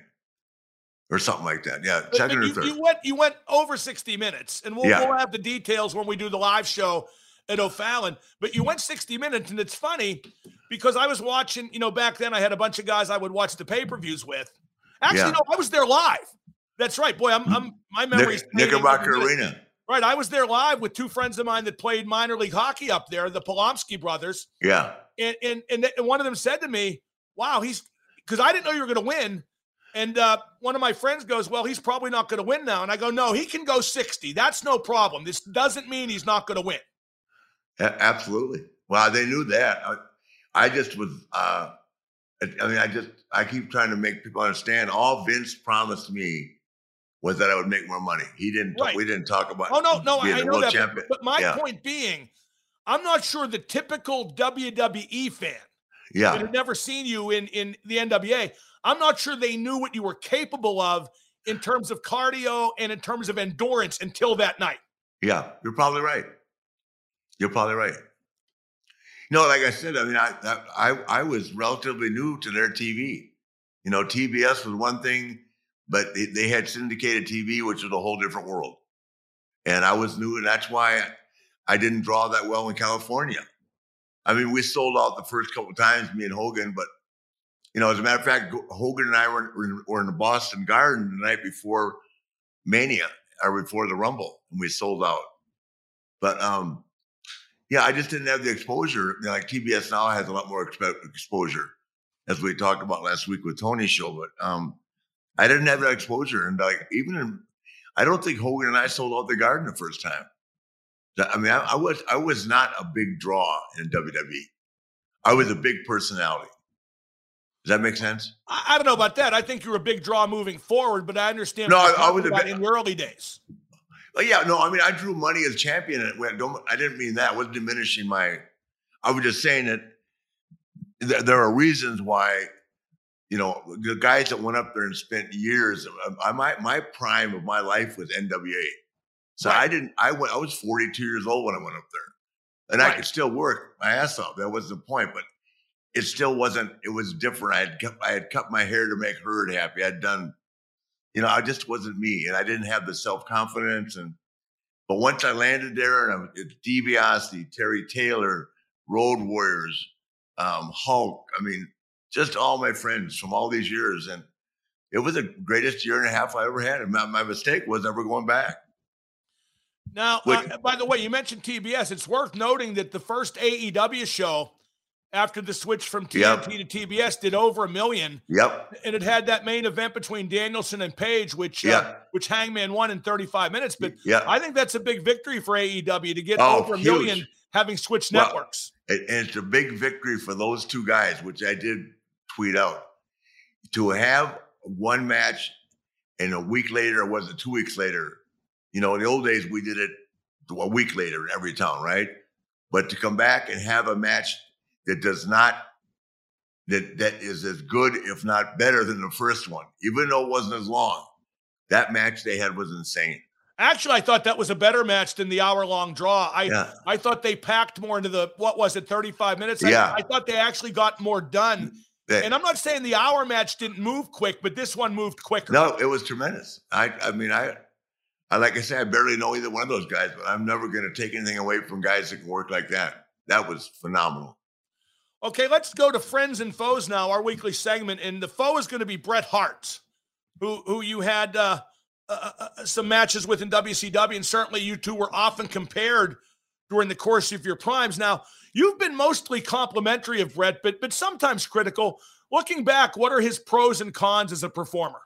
or something like that. Yeah, But- second or third. you went you went over sixty minutes, and we'll, Yeah. we'll have the details when we do the live show at O'Fallon. But you went sixty minutes, and it's funny because I was watching. You know, back then I had a bunch of guys I would watch the pay per views with. Actually, Yeah. no, I was there live. That's right, boy. I'm, I'm my memory's Nick, Knickerbocker. Arena. Right, I was there live with two friends of mine that played minor league hockey up there, the Polomsky brothers. Yeah, and and and, and one of them said to me, "Wow, he's because I didn't know you were going to win." And uh, one of my friends goes, "Well, he's probably not going to win now." And I go, "No, he can go 60. That's no problem. This doesn't mean he's not going to win." a- absolutely. Well, they knew that. I, I just was. Uh, I mean, I just I keep trying to make people understand. All Vince promised me was that I would make more money. He didn't. Right. We didn't talk about. Oh no, no, being I know that. But, champion. but my Yeah. point being, I'm not sure the typical WWE fan yeah, that had never seen you in in the NWA. I'm not sure they knew what you were capable of in terms of cardio and in terms of endurance until that night. yeah. You're probably right. You're probably right. No, like I said, I mean, I I I was relatively new to their TV. You know, TBS was one thing, but they, they had syndicated TV, which was a whole different world. And I was new, and that's why I, didn't draw that well in California. I mean, we sold out the first couple times, me and Hogan, but you know, as a matter of fact, Hogan and I were, in- were in the Boston Garden the night before Mania or before the Rumble, and we sold out. But um, yeah, I just didn't have the exposure. You know, like TBS now has a lot more expo- exposure, as we talked about last week with Tony's show. But um, I didn't have that exposure, and like even in, I don't think Hogan and I sold out the Garden the first time. I mean, I, I was I was not a big draw in WWE. I was a big personality. Does that make sense? I, I, don't know about that. I think you're a big draw moving forward, but I understand. No, I, I was a big, in the early days. Well, yeah, no, I mean, I drew money as champion. And don't, I didn't mean that. I wasn't diminishing my. I was just saying that th- there are reasons why, you know, the guys that went up there and spent years. Um, I my my prime of my life was NWA. So right. I didn't. I went. I was 42 years old when I went up there, and right. I could still work my ass off. That was the point. But it still wasn't. It was different. I had cut, I had cut my hair to make her happy. I'd done, you know, I just wasn't me, and I didn't have the self confidence. And but once I landed there, and I'm it's DiBiase, Terry Taylor, Road Warriors, um, Hulk. I mean, just all my friends from all these years, and it was the greatest year and a half I ever had. And my, my mistake was never going back. Now, Which, uh, by the way, you mentioned TBS. It's worth noting that the first AEW show after the switch from TNT yep. to TBS did over a million. Yep. And it had that main event between Danielson and Page, which yep. uh, which Hangman won in 35 minutes. But yep. I think that's a big victory for AEW to get oh, over a huge. million having switched well, networks. And it's a big victory for those two guys, which I did tweet out. To have one match and a week later, or was it two weeks later? You know, in the old days, we did it a week later in every town, right? But to come back and have a match that does not that that is as good, if not better, than the first one, even though it wasn't as long. That match they had was insane. Actually, I thought that was a better match than the hour-long draw. I yeah. I thought they packed more into the what was it, 35 minutes? Yeah. I, I thought they actually got more done. And I'm not saying the hour match didn't move quick, but this one moved quicker. No, it was tremendous. I I mean, I I like I said, I barely know either one of those guys, but I'm never gonna take anything away from guys that can work like that. That was phenomenal. Okay, let's go to friends and foes now, our weekly segment. And the foe is going to be Bret Hart, who who you had uh, uh, uh some matches with in WCW, and certainly you two were often compared during the course of your primes. Now, you've been mostly complimentary of Bret, but but sometimes critical. Looking back, what are his pros and cons as a performer?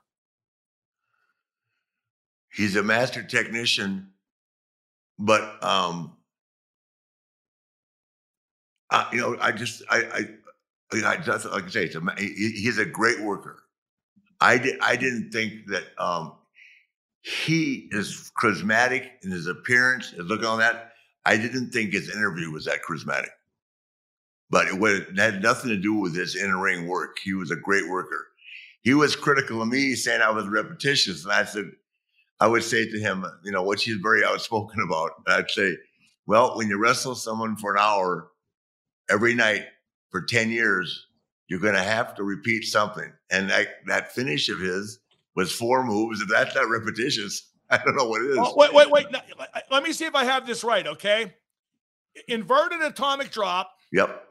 He's a master technician, but um, uh, you know, I just, I, I, I just, like I say, a, he, he's a great worker. I I didn't think that um, he is charismatic in his appearance, his look on that. I didn't think his interview was that charismatic, but it, it had nothing to do with his in ring work. He was a great worker. He was critical of me, saying I was repetitious, and I said, I would say to him, you know, what he's very outspoken about. I'd say, well, when you wrestle someone for an hour, every night for 10 years, you're going to have to repeat something. And that, that finish of his was four moves. If that's not repetitious, I don't know what it is. Oh, wait, wait, wait. Let me see if I have this right, okay? Inverted atomic drop. Yep.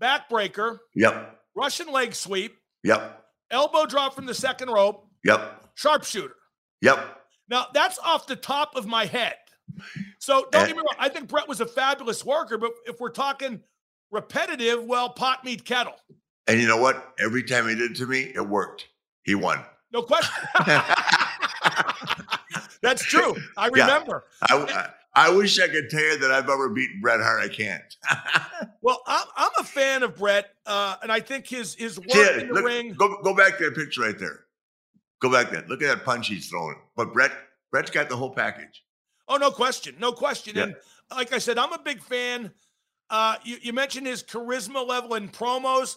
Backbreaker. Yep. Russian leg sweep. Yep. Elbow drop from the second rope. Yep. Sharpshooter. Yep. Now, that's off the top of my head. So don't and, get me wrong. I think Bret was a fabulous worker, but if we're talking repetitive, well, pot meat kettle. And you know what? Every time he did it to me, it worked. He won. No question. That's true. I remember. Yeah. I, I, wish I could tell you that I've ever beaten Bret Hart. I can't. well, I'm, I'm a fan of Bret, uh, and I think his his work See, in the look, ring. Go go back to that picture right there. Go back there. Look at that punch he's throwing. But Bret Bret's got the whole package. Oh, no question, no question. Yeah. And like I said, I'm a big fan uh, you, you, mentioned his charisma level in promos.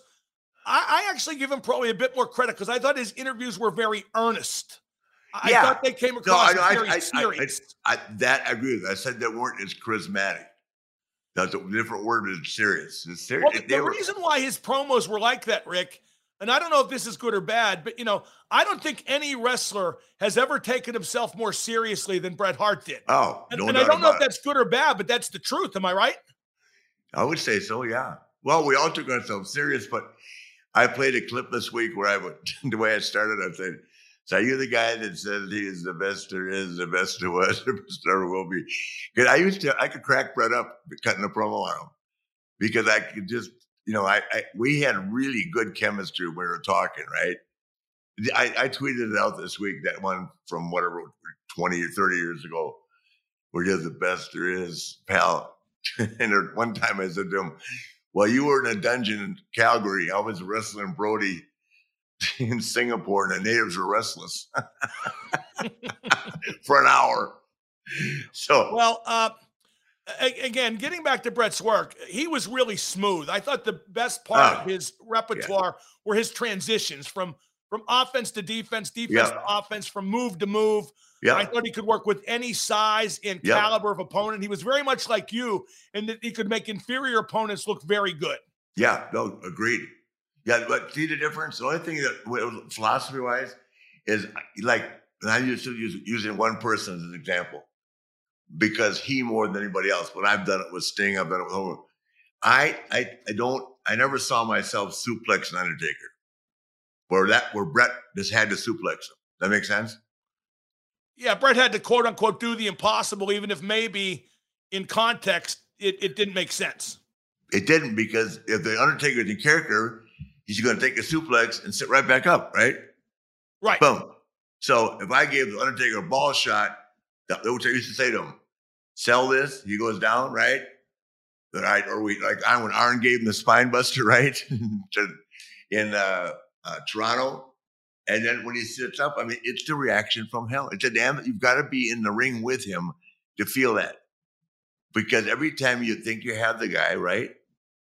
I, I, actually give him probably a bit more credit because I thought his interviews were very earnest. I yeah. thought they came across no, I, very I, serious. I, that I agree with. I said they weren't as charismatic. That's a different word, but it's serious. It's serious. Well, the, the reason why his promos were like that, Ric, and I don't know if this is good or bad, but you know, I don't think any wrestler has ever taken himself more seriously than Bret Hart did. Oh, and, no and I don't know if that's good or bad, but that's the truth. Am I right? I would say so, yeah. Well, we all took ourselves serious, but I played a clip this week where I would, the way I started, I said, so are you the guy that says he is the best there is, the best there was, the best there will be? Because I used to, I could crack Bret up cutting a promo on him because I could just, you know, I, I we had really good chemistry when we were talking, right? I, I tweeted it out this week, that one from whatever, 20 or 30 years ago. We're the best there is, pal. and one time I said to him, Well, you were in a dungeon in Calgary. I was wrestling Brody in Singapore, and the natives were restless for an hour. So, well, uh, again, getting back to Bret's work, he was really smooth. I thought the best part uh, of his repertoire yeah. were his transitions from from offense to defense, defense yeah. to offense, from move to move. Yeah. I thought he could work with any size and yeah. caliber of opponent. He was very much like you, and that he could make inferior opponents look very good. Yeah, no, agreed. Yeah, but see the difference? The only thing that philosophy wise is like, and I used to use using one person as an example because he more than anybody else. But I've done it with Sting. I've done it with Hogan. I, I, I don't. I never saw myself suplex an Undertaker, where that where Bret just had to suplex him. That makes sense. Yeah, Bret had to quote unquote do the impossible, even if maybe in context it, it didn't make sense. It didn't because if the Undertaker is the character, he's going to take a suplex and sit right back up, right? Right. Boom. So if I gave the Undertaker a ball shot, that's what I used to say to him. Sell this, he goes down, right? Right, or we like I when Arn gave him the spine buster, right? in uh, uh, Toronto. And then when he sits up, I mean, it's the reaction from hell. It's a damn, you've got to be in the ring with him to feel that. Because every time you think you have the guy, right?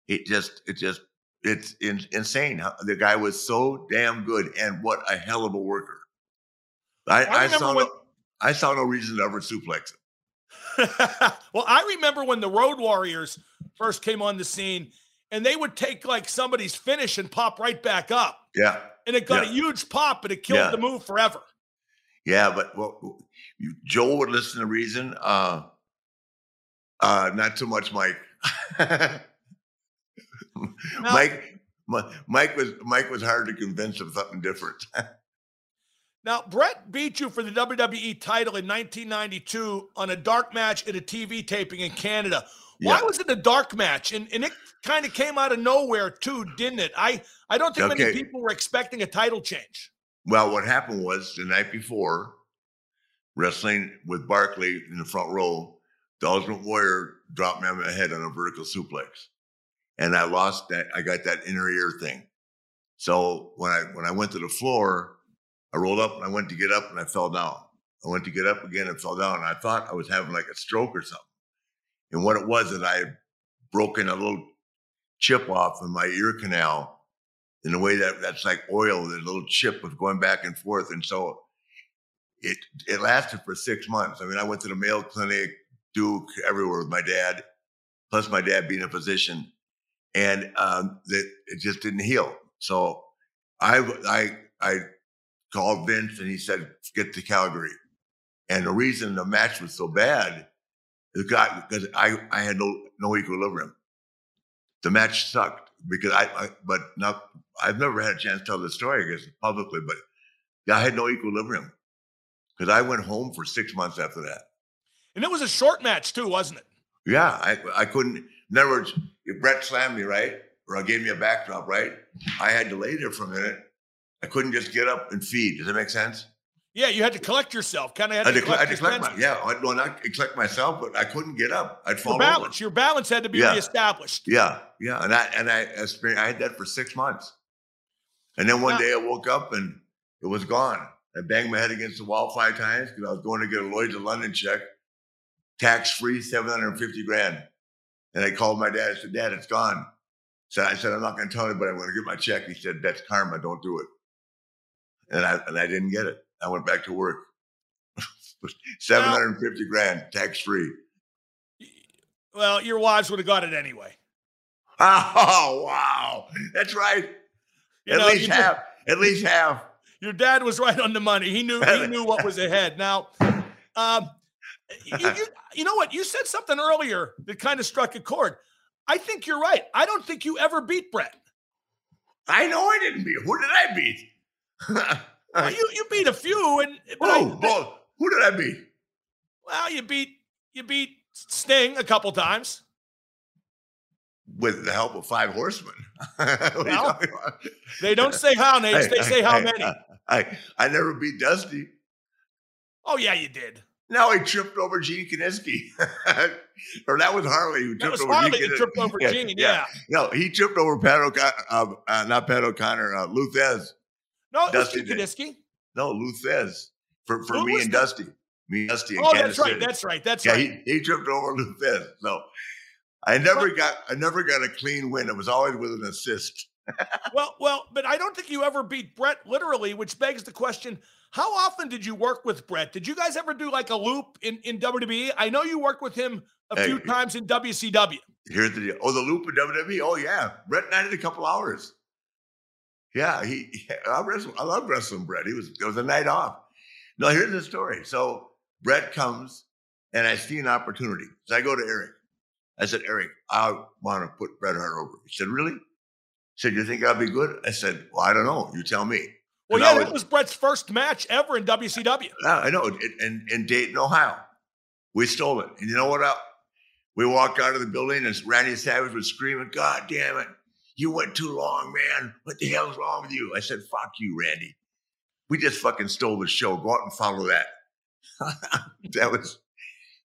It just, it just, it's in, insane. The guy was so damn good and what a hell of a worker. I, I, I saw when, no, I saw no reason to ever suplex him. well, I remember when the Road Warriors first came on the scene and they would take like somebody's finish and pop right back up. Yeah. And it got yeah. a huge pop, but it killed yeah. the move forever. Yeah, but well, Joel would listen to reason. Uh, uh, not too much, Mike. Mike, Mike was Mike was hard to convince of something different. now, Bret beat you for the WWE title in 1992 on a dark match at a TV taping in Canada. Why yeah. was it a dark match? And, and it kind of came out of nowhere too, didn't it? I I don't think okay. many people were expecting a title change. Well, what happened was the night before, wrestling with Barkley in the front row, the Ultimate Warrior dropped me on my head on a vertical suplex, and I lost that. I got that inner ear thing. So when I when I went to the floor, I rolled up and I went to get up and I fell down. I went to get up again and fell down. And I thought I was having like a stroke or something. And what it was is I had broken a little chip off in my ear canal in a way that that's like oil. The little chip was going back and forth. And so it it lasted for six months. I mean, I went to the Mayo Clinic, Duke, everywhere with my dad, plus my dad being a physician. And um, that it just didn't heal. So I I I called Vince and he said, get to Calgary. And the reason the match was so bad is because I I had no no equilibrium. The match sucked because I, I but not I've never had a chance to tell the story I guess publicly, but I had no equilibrium because I went home for six months after that. And it was a short match too, wasn't it? Yeah, I I couldn't. In other words, if Bret slammed me right or gave me a backdrop right, I had to lay there for a minute. I couldn't just get up and feed. Does that make sense? Yeah, you had to collect yourself. Kind of had to, collect, I collect my, yeah, I, well, not collect myself, but I couldn't get up. I'd fall your balance. Over. Your balance had to be yeah. reestablished. Yeah, yeah, and I and I I had that for six months, and then one day I woke up and it was gone. I banged my head against the wall five times because I was going to get a Lloyd's of London check, tax free, seven hundred and fifty grand, and I called my dad. I said, "Dad, it's gone." So I said, "I'm not going to tell anybody. I'm going to get my check." He said, "That's karma. Don't do it." And I and I didn't get it. I went back to work. 750 grand tax free. Well, your wives would have got it anyway. Oh, wow. That's right. You at know, least half. At least half. Your dad was right on the money. He knew he knew what was ahead. Now, um, you, you, know what? You said something earlier that kind of struck a chord. I think you're right. I don't think you ever beat Bret. I know I didn't beat. Who did I beat? Well, you you beat a few, and but oh, I, well, who did I beat? Well, you beat you beat Sting a couple times with the help of five horsemen. well, they don't say how, Nate. They say how I, many. I, I, I never beat Dusty. Oh yeah, you did. No, he tripped over Gene Kiniski. or that was Harley who That tripped was over Harley Gene who tripped over Yeah, Gene. yeah. Yeah. No, he tripped over Pat O'Connor, uh, uh, not Pat O'Connor, uh, Lou Thesz. No, it was Dusty Gene did. Kiniski. No, Lou Thesz for, for Who me and the- Dusty. Me and Dusty in Oh, Kansas that's right. City. That's right. That's yeah, right. he, he tripped over Lou Thesz. So I never got I never got a clean win. It was always with an assist. Well, well, but I don't think you ever beat Bret literally, which begs the question: How often did you work with Bret? Did you guys ever do like a loop in in WWE? I know you worked with him a Hey. few times in WCW. Here's the deal. Oh, the loop in WWE. Oh yeah, Bret and I did a couple hours. Yeah, he. I wrestle. I love wrestling Bret. He was. It was a night off. No, here's the story. So Bret comes, and I see an opportunity. So I go to Eric. I said, Eric, I want to put Bret Hart over. He said, Really? He said, You think I'll be good? I said, Well, I don't know. You tell me. Well, And yeah, was- that was Bret's first match ever in WCW. Yeah, I know. In, in, Dayton, Ohio. We stole it. And you know what? I, we walked out of the building and Randy Savage was screaming, God damn it. You went too long, man. What the hell's wrong with you? I said, fuck you, Randy. We just fucking stole the show. Go out and follow that. that was,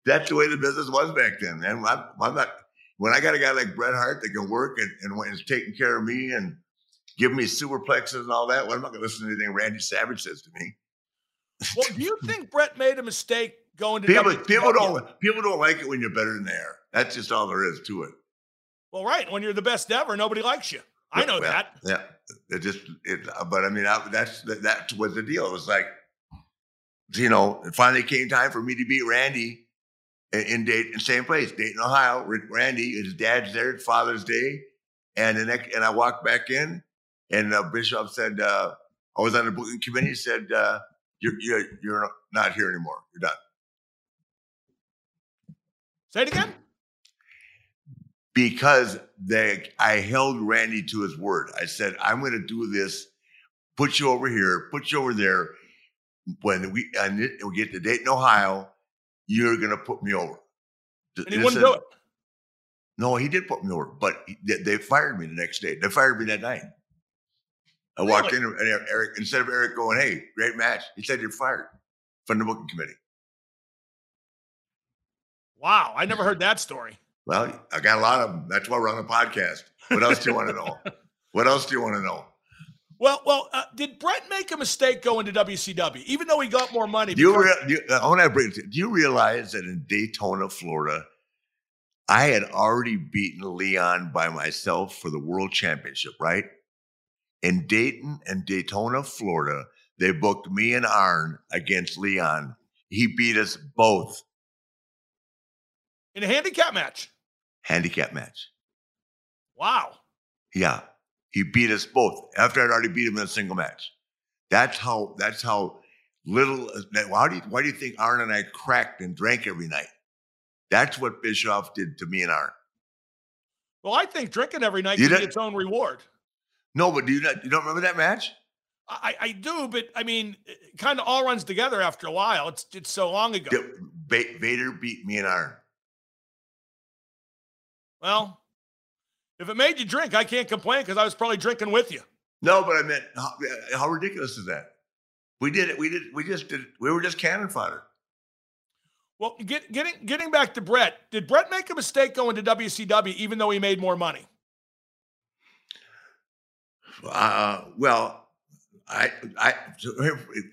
that's the way the business was back then, man. I'm, I'm not, when I got a guy like Bret Hart that can work and, and when is taking care of me and giving me superplexes and all that, well, I'm not going to listen to anything Randy Savage says to me. Well, do you think Bret made a mistake going to People, WCW? people don't people don't like it when you're better than they are. That's just all there is to it. Well, right. When you're the best ever, nobody likes you. I know Well, that. Yeah, it just it. But I mean, I, that's that, that was the deal. It was like, you know, it finally came time for me to beat Randy in, Date in Dayton, same place, Dayton, Ohio. Randy, his dad's there, Father's Day, and the next, and I walked back in, and uh, Bischoff said, uh, I was on the booking committee. He said, uh, "You're you're you're not here anymore. You're done." Say it again. because they I held Randy to his word. I said, I'm going to do this, put you over here, put you over there. When we and it- we get to Dayton, Ohio, you're going to put me over. And he wouldn't do it. No, he did put me over, but he- they, they fired me the next day. They fired me that night. I walked in and Eric, instead of Eric going, "Hey, great match," he said, "You're fired from the booking committee." Wow. I never heard that story. Well, I got a lot of them. That's why we're on the podcast. What else do you want to know? What else do you want to know? Well, well, uh, did Bret make a mistake going to WCW, even though he got more money? Do you, rea- do you, I want to bring do you realize that in Daytona, Florida, I had already beaten Leon by myself for the world championship, right? In Dayton and Daytona, Florida, they booked me and Arn against Leon. He beat us both. in a handicap match. Handicap match. Wow. Yeah. He beat us both after I'd already beat him in a single match. That's how that's how little why do you why do you think Arn and I cracked and drank every night? That's what Bischoff did to me and Arn. Well, I think drinking every night You can be its own reward. No, but do you not you don't remember that match? I, I do, but I mean, it kind of all runs together after a while. It's it's so long ago. Vader beat me and Arn. Well, if it made you drink, I can't complain because I was probably drinking with you. No, but I meant how, how ridiculous is that? We did it. We did. We just did. We were just cannon fodder. Well, get, getting getting back to Bret, did Bret make a mistake going to WCW even though he made more money? Uh, well, I, I,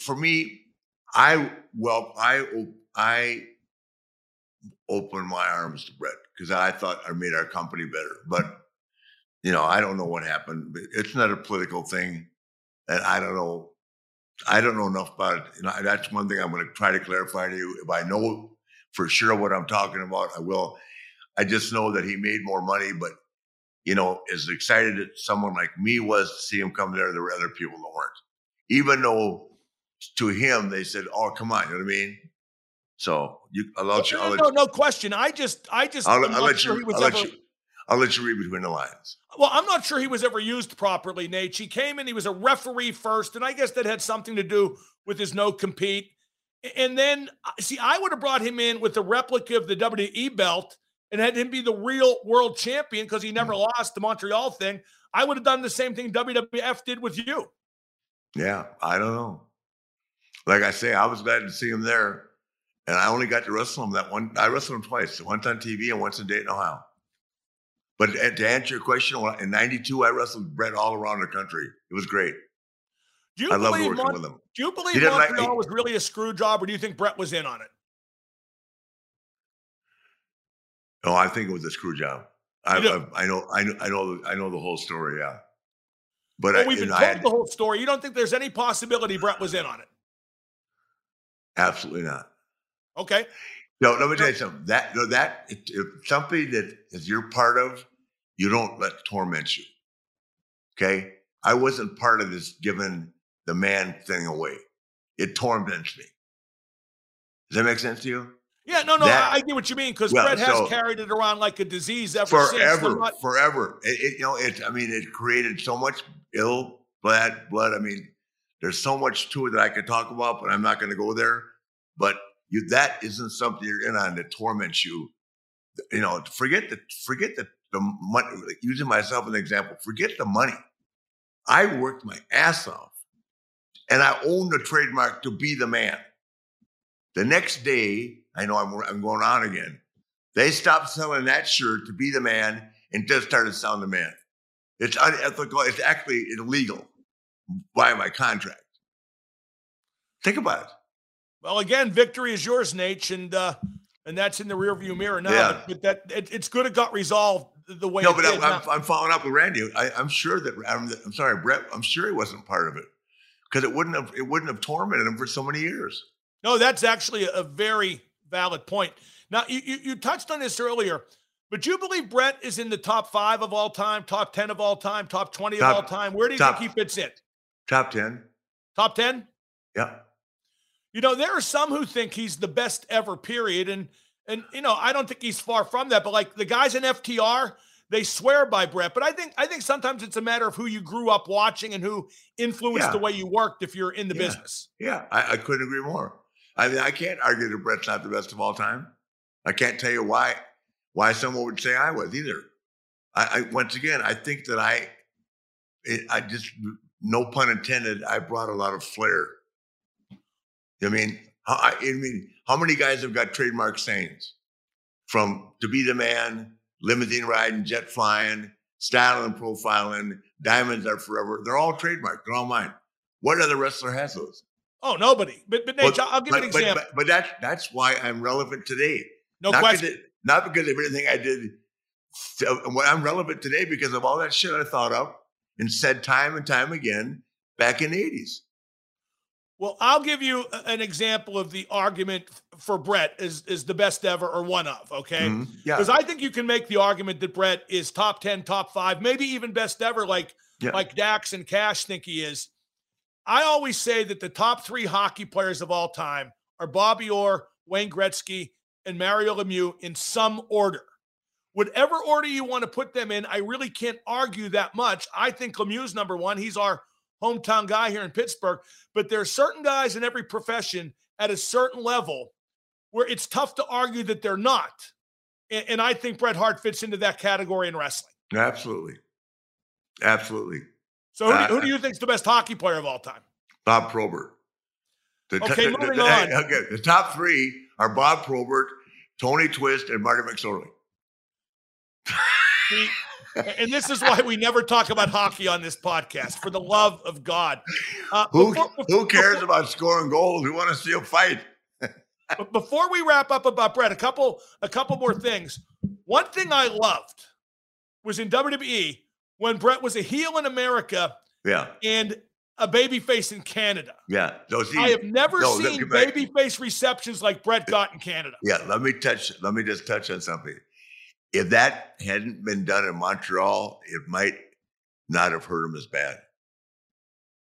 for me, I, well, I, I opened my arms to Bret because I thought I made our company better. But, you know, I don't know what happened. It's not a political thing. And I don't know, I don't know enough about it. You know, that's one thing I'm going to try to clarify to you. If I know for sure what I'm talking about, I will. I just know that he made more money, but you know, as excited as someone like me was to see him come there, there were other people that weren't. Even though to him they said, "Oh, come on," you know what I mean? So you, I'll let you, I'll no, let no, you, no question. I just, I just, I'll, I'll let sure you, he was I'll let you, I'll let you read between the lines. Well, I'm not sure he was ever used properly, Nate. He came in, he was a referee first, and I guess that had something to do with his no compete. And then, uh, see, I would have brought him in with the replica of the WWE belt and had him be the real world champion because he hmm. never lost the Montreal thing. I would have done the same thing WWF did with you. Yeah, I don't know. Like I say, I was glad to see him there. And I only got to wrestle him that one. I wrestled him twice, once on TV and once in Dayton, Ohio. But to answer your question, in '92, I wrestled Bret all around the country. It was great. Do you I love working Mon- with him. Do you believe didn't like- Montreal was really a screw job, or do you think Bret was in on it? Oh, I think it was a screw job. I, You do? I, I know, I know, I know, the- I know the whole story. Yeah, but Well, I, we've been told had, the whole story. You don't think there's any possibility Bret was in on it? absolutely not. Okay. No, let me tell you something. That no, that if, if something that is you're part of, you don't let torment you. Okay, I wasn't part of this giving the man thing away. It torments me. Does that make sense to you? Yeah, no, no, That- I, I get what you mean because Well, Bret has so- carried it around like a disease ever since. forever, not- forever. It, it- you know, it. I mean, it created so much ill blood. Blood. I mean, there's so much to it that I could talk about, but I'm not going to go there. But you, that isn't something you're in on that torments you. You know, forget the forget the the money. Using myself as an example, forget the money. I worked my ass off, and I own the trademark to be the man. The next day, I know I'm I'm going on again. They stopped selling that shirt to be the man and just started selling the man. It's unethical. It's actually illegal by my contract. Think about it. Well, again, victory is yours, Nate, and uh, and that's in the rearview mirror now. Yeah. But, that it, it's good it got resolved the way No, it but did. I'm, I'm, following up with Randy. I, I'm sure that I'm, I'm sorry, Bret. I'm sure he wasn't part of it because it wouldn't have it wouldn't have tormented him for so many years. No, that's actually a very valid point. Now, you, you, you touched on this earlier, but do you believe Bret is in the top five of all time, top 10 of all time, top 20 of all time? Where do you top- think he fits in? Top ten. Top 10? Yeah. You know, there are some who think he's the best ever, period. And, and you know, I don't think he's far from that, but like the guys in FTR, they swear by Bret. But I think I think sometimes it's a matter of who you grew up watching and who influenced Yeah. the way you worked if you're in the Yeah. business. Yeah, I, I couldn't agree more. I mean, I can't argue that Bret's not the best of all time. I can't tell you why why someone would say I was either. I, I once again, I think that I, it, I just no pun intended. I brought a lot of flair. I mean, I, I mean, how many guys have got trademark sayings from "to be the man," limousine riding, jet flying, styling, profiling, diamonds are forever. They're all trademarked. They're all mine. What other wrestler has those? Oh, nobody. But, but Nate, Well, I'll give you an but, but- example. But, but that's that's why I'm relevant today. no not question. Because not because of anything I did. So, what I'm relevant today because of all that shit I thought of and said time and time again back in the 80s. Well, I'll give you an example of the argument for Bret is is the best ever or one of, okay? Mhm. Yeah. Because I think you can make the argument that Bret is top 10, top five, maybe even best ever, like Yeah. like Dax and Cash think he is. I always say that the top three hockey players of all time are Bobby Orr, Wayne Gretzky, and Mario Lemieux in some order. Whatever order you want to put them in, I really can't argue that much. I think Lemieux's number one. He's our hometown guy here in Pittsburgh. But there are certain guys in every profession at a certain level where it's tough to argue that they're not. And, and I think Bret Hart fits into that category in wrestling. Absolutely. Absolutely. So who, do, Uh, who do you think is the best hockey player of all time? Bob Probert. The, Okay, the- moving the- on. Okay, the top three are Bob Probert, Tony Twist, and Marty McSorley. See, and this is why we never talk about hockey on this podcast. For the love of God, uh, Who, before- who cares about scoring goals? We want to see a fight. But before we wrap up about Bret, a couple a couple more things. One thing I loved was in WWE when Bret was a heel in America Yeah, and a babyface in Canada. yeah. See, I have never no, seen babyface receptions like Bret got in Canada. Yeah, let me touch. Let me just touch on something. If that hadn't been done in Montreal, it might not have hurt him as bad.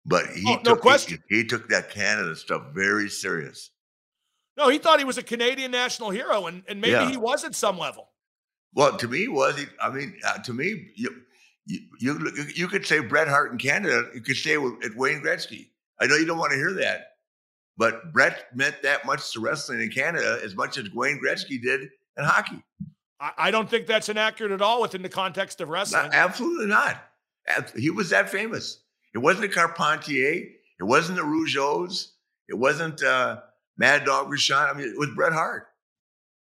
But he Oh, took no he- He, took that Canada stuff very serious. No, he thought he was a Canadian national hero, and, and maybe Yeah. he was at some level. Well, to me, was he? I mean, uh, to me, you, you you you could say Bret Hart in Canada. You could say it Wayne Gretzky. I know you don't want to hear that, but Bret meant that much to wrestling in Canada as much as Wayne Gretzky did in hockey. I, I don't think that's inaccurate at all within the context of wrestling. Not- absolutely not. He was that famous. It wasn't the Carpentier. It wasn't the Rougeaus. It wasn't uh, Mad Dog Vachon. I mean, it was Bret Hart.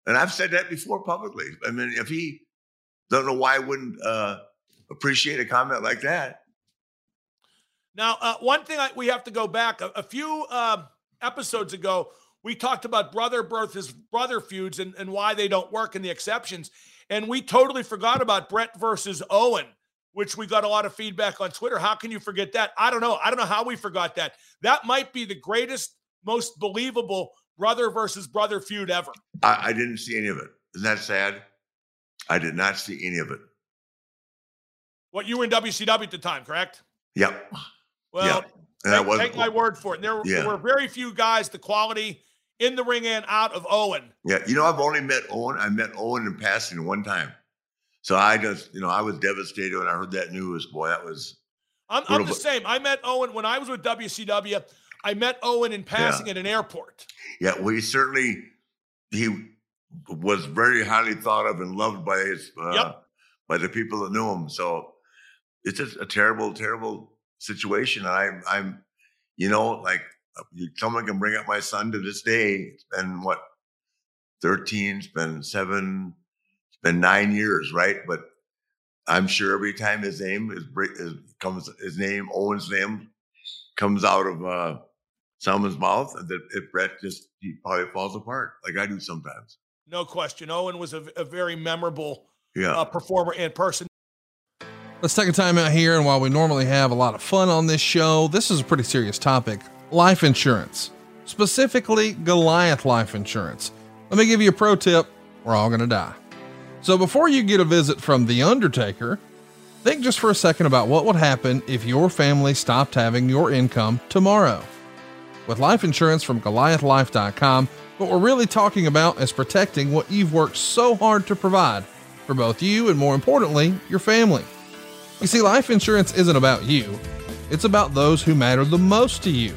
And I've said that before publicly. I mean, if he don't know why I wouldn't uh, appreciate a comment like that. Now, uh, one thing I, we have to go back a, a few uh, episodes ago, we talked about brother versus brother feuds and, and why they don't work and the exceptions. And we totally forgot about Bret versus Owen, which we got a lot of feedback on Twitter. How can you forget that? I don't know. I don't know how we forgot that. That might be the greatest, most believable brother versus brother feud ever. I, I didn't see any of it. Isn't that sad? I did not see any of it. What you were in WCW at the time, correct? Yep. Well, yep. Take, take my word for it. There, Yeah. there were very few guys, the quality in the ring and out of Owen. Yeah, you know, I've only met Owen. I met Owen in passing one time. So I just, you know, I was devastated when I heard that news. Boy, that was I'm, I'm the same. I met Owen when I was with WCW. I met Owen in passing at an airport. yeah. Well, he certainly he was very highly thought of and loved by his uh, Yep. by the people that knew him. So it's just a terrible, terrible situation. And I'm, I'm, you know, like uh, someone can bring up my son to this day. It's been what, thirteen? It's been seven. It's been nine years, right? But I'm sure every time his name is, is comes, his name Owen's name comes out of uh, someone's mouth, and that if Bret just he probably falls apart, like I do sometimes. No question. Owen was a, a very memorable Yeah. uh, performer in person. Let's take a time out here. And while we normally have a lot of fun on this show, this is a pretty serious topic life insurance, specifically Goliath life insurance. Let me give you a pro tip we're all going to die. So before you get a visit from The Undertaker, think just for a second about what would happen if your family stopped having your income tomorrow. With life insurance from GoliathLife.com, what we're really talking about is protecting what you've worked so hard to provide for both you and, more importantly, your family. You see, life insurance isn't about you, it's about those who matter the most to you.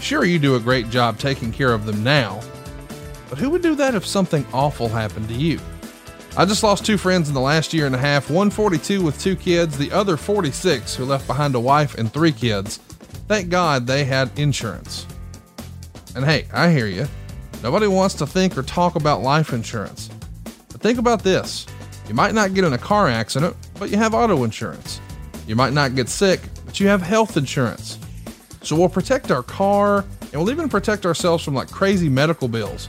Sure, you do a great job taking care of them now, but who would do that if something awful happened to you? I just lost two friends in the last year and a half, one 42 with two kids, the other 46 who left behind a wife and three kids. Thank God they had insurance. And hey, I hear you. Nobody wants to think or talk about life insurance. But think about this you might not get in a car accident, but you have auto insurance. You might not get sick, but you have health insurance. So we'll protect our car and we'll even protect ourselves from like crazy medical bills.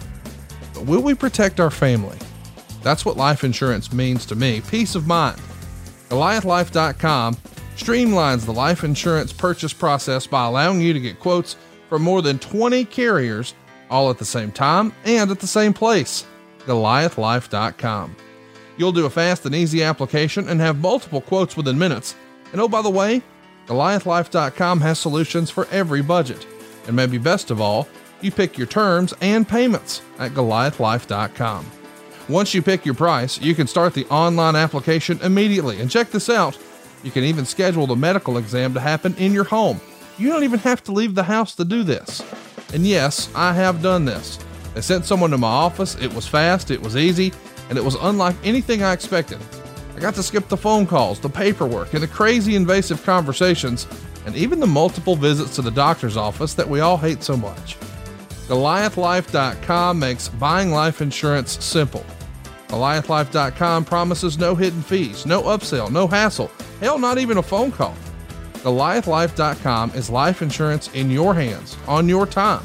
But will we protect our family? That's what life insurance means to me peace of mind. GoliathLife.com streamlines the life insurance purchase process by allowing you to get quotes from more than 20 carriers all at the same time and at the same place. GoliathLife.com. You'll do a fast and easy application and have multiple quotes within minutes. And oh, by the way, GoliathLife.com has solutions for every budget. And maybe best of all, you pick your terms and payments at GoliathLife.com. Once you pick your price, you can start the online application immediately. And check this out you can even schedule the medical exam to happen in your home. You don't even have to leave the house to do this. And yes, I have done this. They sent someone to my office, it was fast, it was easy, and it was unlike anything I expected. I got to skip the phone calls, the paperwork, and the crazy invasive conversations, and even the multiple visits to the doctor's office that we all hate so much. GoliathLife.com makes buying life insurance simple. GoliathLife.com promises no hidden fees, no upsell, no hassle, hell, not even a phone call. GoliathLife.com is life insurance in your hands, on your time.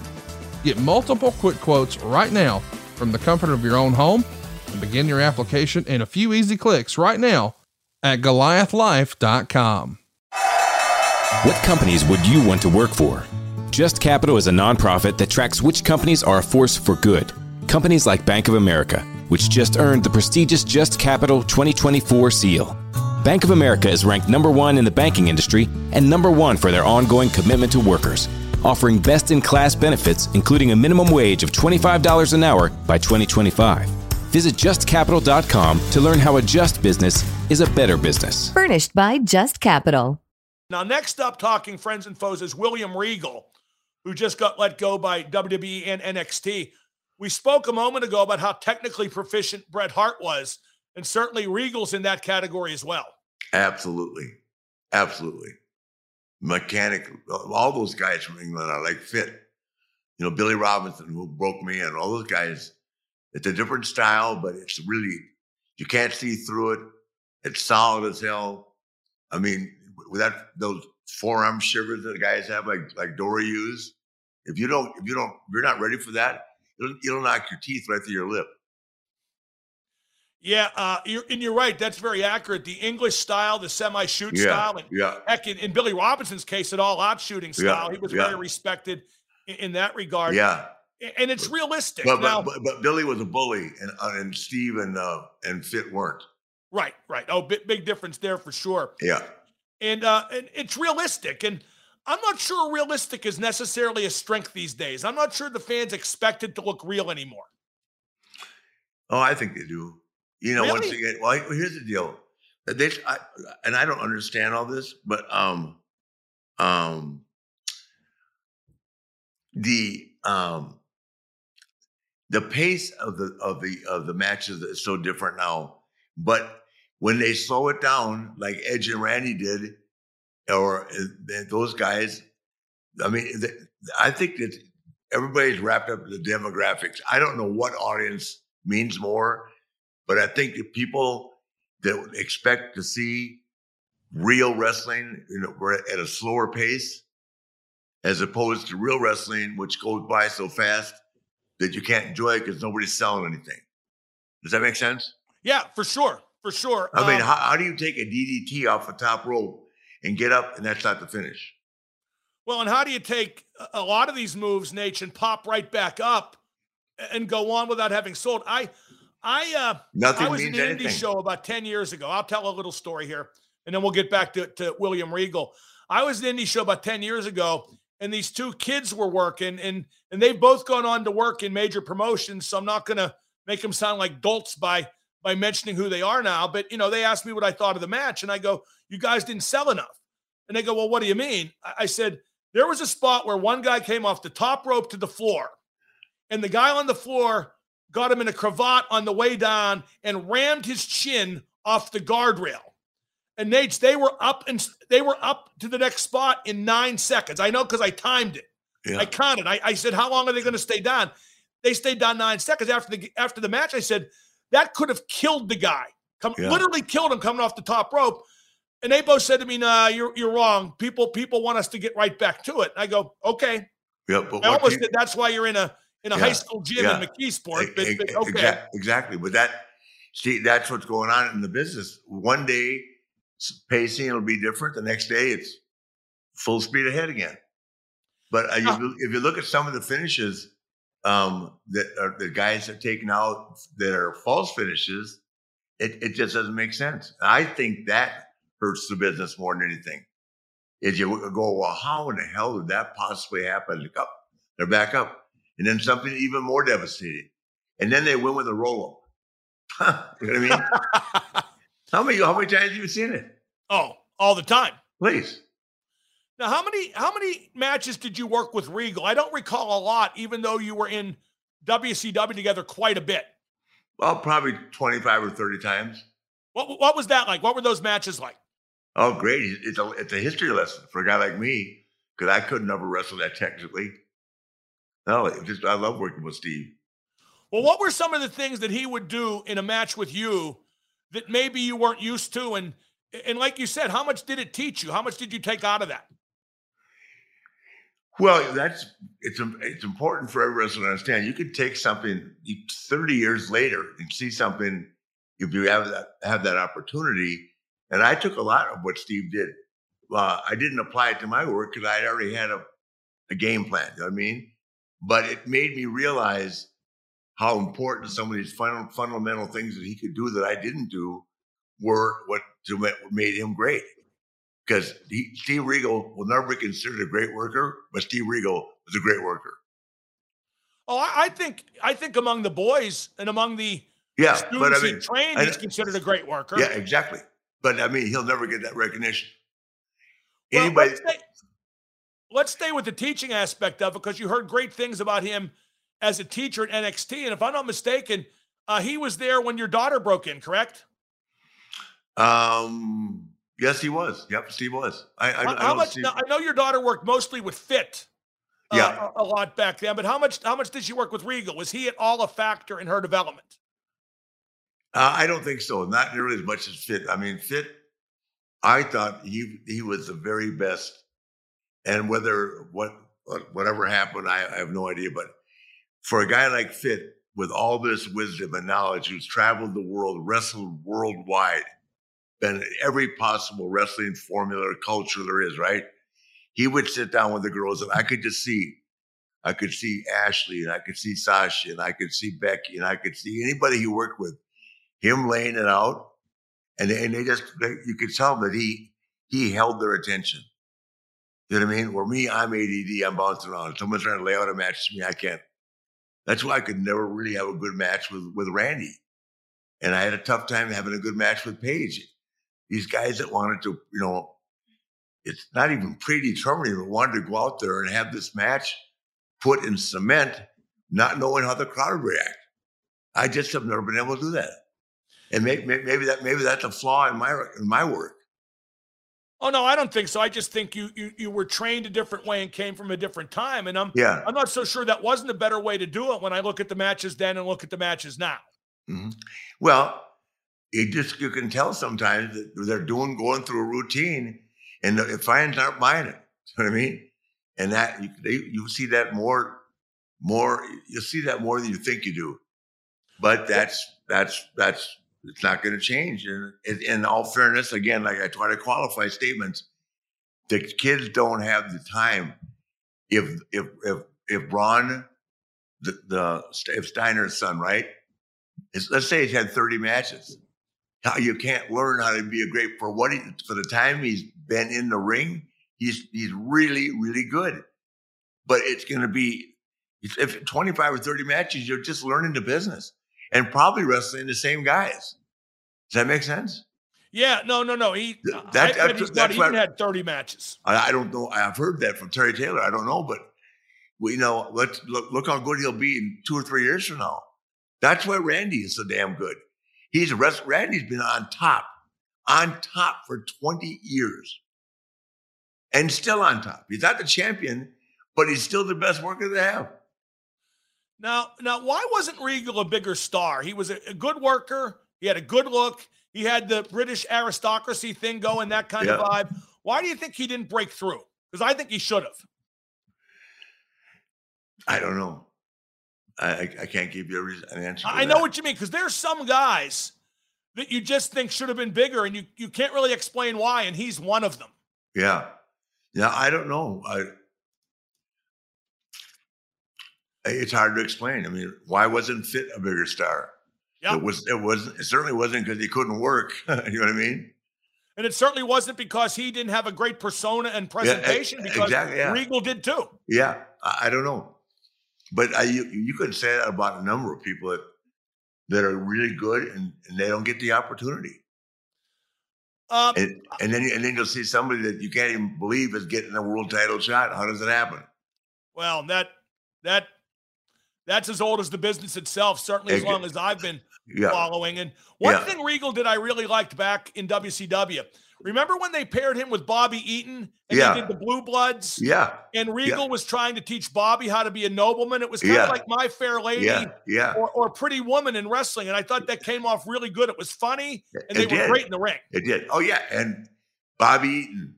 Get multiple quick quotes right now from the comfort of your own home and begin your application in a few easy clicks right now at GoliathLife.com. What companies would you want to work for? Just Capital is a nonprofit that tracks which companies are a force for good. Companies like Bank of America, which just earned the prestigious Just Capital 2024 seal. Bank of America is ranked number one in the banking industry and number one for their ongoing commitment to workers, offering best in class benefits, including a minimum wage of $25 an hour by 2025. Visit justcapital.com to learn how a just business is a better business. Furnished by Just Capital. Now, next up, talking friends and foes is William Regal, who just got let go by WWE and NXT. We spoke a moment ago about how technically proficient Bret Hart was, and certainly Regal's in that category as well. Absolutely. Absolutely. Mechanic, all those guys from England are like fit. you know, Billy Robinson, who broke me, and all those guys. It's a different style, but it's really you can't see through it. It's solid as hell. I mean, without those forearm shivers that the guys have, like like Dory used, if you don't, if you don't, if you're not ready for that, it'll, it'll knock your teeth right through your lip. Yeah, uh, you're, and you're right. That's very accurate. The English style, the semi-shoot Yeah, style, and yeah. heck, in, in Billy Robinson's case, an all-out shooting style, he was yeah. very respected in, in that regard. Yeah, and it's realistic. but now, but, but but Billy was a bully, and uh, and Steve and uh, and Fit weren't. right, right. Oh, big, big difference there for sure. Yeah, And, uh, and it's realistic. And I'm not sure realistic is necessarily a strength these days. I'm not sure the fans expect it to look real anymore. oh, I think they do. You know, once again, well, here's the deal. They, I, and I don't understand all this, but um, um, the um, the pace of the of the of the matches is so different now. But when they slow it down, like Edge and Randy did, or uh, those guys, I mean, I think that everybody's wrapped up in the demographics. I don't know what audience means more, but I think the people that expect to see real wrestling, you know, at a slower pace, as opposed to real wrestling, which goes by so fast that you can't enjoy it because nobody's selling anything. Does that make sense? Yeah, for sure. For sure. I mean, Um, how, how do you take a DDT off the top rope and get up and that's not the finish? Well, and how do you take a- lot of these moves, Nate, and pop right back up and go on without having sold? I, I, uh, Nothing I was in an anything. indie show about 10 years ago. I'll tell a little story here and then we'll get back to, to William Regal. I was in an indie show about 10 years ago and these two kids were working and and they've both gone on to work in major promotions. So I'm not gonna make them sound like dolts by by mentioning who they are now. But you know, they asked me what I thought of the match, and I go, You guys didn't sell enough. And they go, Well, what do you mean? I said, There was a spot where one guy came off the top rope to the floor, and the guy on the floor got him in a cravat on the way down and rammed his chin off the guardrail. And Nate's, they were up and they were up to the next spot in nine seconds. I know because I timed it. Yeah. I counted. I, I said, "How long are they going to stay down?" They stayed down nine seconds after the after the match. I said that could have killed the guy. Come, Yeah. literally killed him coming off the top rope. And they both said to me, "Nah, you're you're wrong. People people want us to get right back to it." And I go, "Okay." yeah, but I almost did. That's why you're in a in a Yeah, high school gym yeah. in McKeesport. But, but okay, exactly. But that, see, that's what's going on in the business. One day, pacing will be different. The next day, it's full speed ahead again. But uh, you, if you look at some of the finishes um, that are, the guys have taken out that are false finishes, it, it just doesn't make sense. I think that hurts the business more than anything. Is you go, well, how in the hell did that possibly happen? Up, they're back up, and then something even more devastating, and then they win with a roll up. you know what I mean? how many how many times have you seen it? oh, all the time. Please. Now, how many how many matches did you work with Regal? I don't recall a lot, even though you were in WCW together quite a bit. Well, probably twenty five or thirty times. What what was that like? What were those matches like? Oh, great! It's a it's a history lesson for a guy like me because I couldn't never wrestle that technically. No, it just I love working with Steve. Well, what were some of the things that he would do in a match with you that maybe you weren't used to? And and like you said, how much did it teach you? How much did you take out of that? Well, that's it's it's important for every wrestler to understand. You could take something thirty years later and see something if you have that have that opportunity. And I took a lot of what Steve did. Uh, I didn't apply it to my work because I already had a, a game plan. You know what I mean? But it made me realize how important some of these fun, fundamental things that he could do that I didn't do were what to made him great because he, Steve Regal will never be considered a great worker, but Steve Regal was a great worker. Oh, I, I think I think among the boys and among the Yeah, students but I he trained, I he's considered a great worker. yeah, exactly. But I mean, he'll never get that recognition. Well, Anybody, let's, stay, let's stay with the teaching aspect of it because you heard great things about him as a teacher at NXT. And if I'm not mistaken, uh, he was there when your daughter broke in, correct? um, yes, he was. Yep, Steve was. I, I, how I how much? Now, I know your daughter worked mostly with Fit. uh, Yeah. a, a lot back then. But how much how much did she work with Regal? Was he at all a factor in her development? Uh, I don't think so. Not nearly as much as Fit. I mean, Fit. I thought he he was the very best, and whether what what- whatever happened, I, I have no idea. But for a guy like Fit, with all this wisdom and knowledge, who's traveled the world, wrestled worldwide, been in every possible wrestling formula or culture there is, right? He would sit down with the girls, and I could just see, I could see Ashley, and I could see Sasha, and I could see Becky, and I could see anybody he worked with him laying it out, and they, and they just they, you could tell that he he held their attention. You know what I mean? Where me, I'm ADD, I'm bouncing around. Someone's trying to lay out a match to me, I can't. That's why I could never really have a good match with with Randy, and I had a tough time having a good match with Paige. These guys that wanted to, you know, it's not even predetermined, but wanted to go out there and have this match put in cement, not knowing how the crowd would react. I just have never been able to do that and maybe, maybe that maybe that's a flaw in my in my work. Oh no, I don't think so. I just think you you you were trained a different way and came from a different time. And I'm Yeah. I'm not so sure that wasn't a better way to do it when I look at the matches then and look at the matches now. Mhm. Well, you just you can tell sometimes that they're doing going through a routine, and the fans aren't buying it. You know what I mean? And that you they, you see that more more you see that more than you think you do. But that's that's that's it's not going to change. And in, all fairness, again, like I try to qualify statements, the kids don't have the time. If if if if Bron, the, the if Steiner's son, right? Is, let's say he's had 30 matches. How you can't learn how to be a great for what he for the time he's been in the ring. He's he's really really good, but it's going to be if 25 or 30 matches, you're just learning the business and probably wrestling the same guys. Does that make sense? Yeah, no, no, no. He Th- I that- bet that's- that's even what- had 30 matches. I, I don't know. I've heard that from Terry Taylor. I don't know, but we know. Let's look, look how good he'll be in two or three years from now. That's why Randy is so damn good. He's a rest. Randy's been on top, on top for twenty years, and still on top. He's not the champion, but he's still the best worker they have. Now, now, why wasn't Regal a bigger star? He was a, a good worker. He had a good look. He had the British aristocracy thing going, that kind of vibe. Why do you think he didn't break through? Because I think he should have. I don't know. I, I, I can't give you a reason, an answer. I know that. what you mean. Because there's some guys that you just think should have been bigger, and you you can't really explain why, and he's one of them. Yeah. Yeah, I don't know. I, it's hard to explain. I mean, why wasn't Fit a bigger star? Yeah. It was. It was. It certainly wasn't because he couldn't work. you know what I mean? And it certainly wasn't because he didn't have a great persona and presentation, because exactly, yeah. Regal did too. Yeah. I, I don't know, but I, you you could say that about a number of people that that are really good and, and they don't get the opportunity. Uh, And, and then and then you'll see somebody that you can't even believe is getting a world title shot. How does it happen? well, that that that's as old as the business itself. Certainly, as long as I've been Yeah. following. And one Yeah. thing Regal did I really liked back in WCW. Remember when they paired him with Bobby Eaton and Yeah. they did the Blue Bloods? Yeah. And Regal was trying to teach Bobby how to be a nobleman. It was kind of like My Fair Lady Yeah. Yeah. or, or Pretty Woman in wrestling. And I thought that came off really good. It was funny and they It were did. great in the ring. It did. Oh yeah, and Bobby Eaton,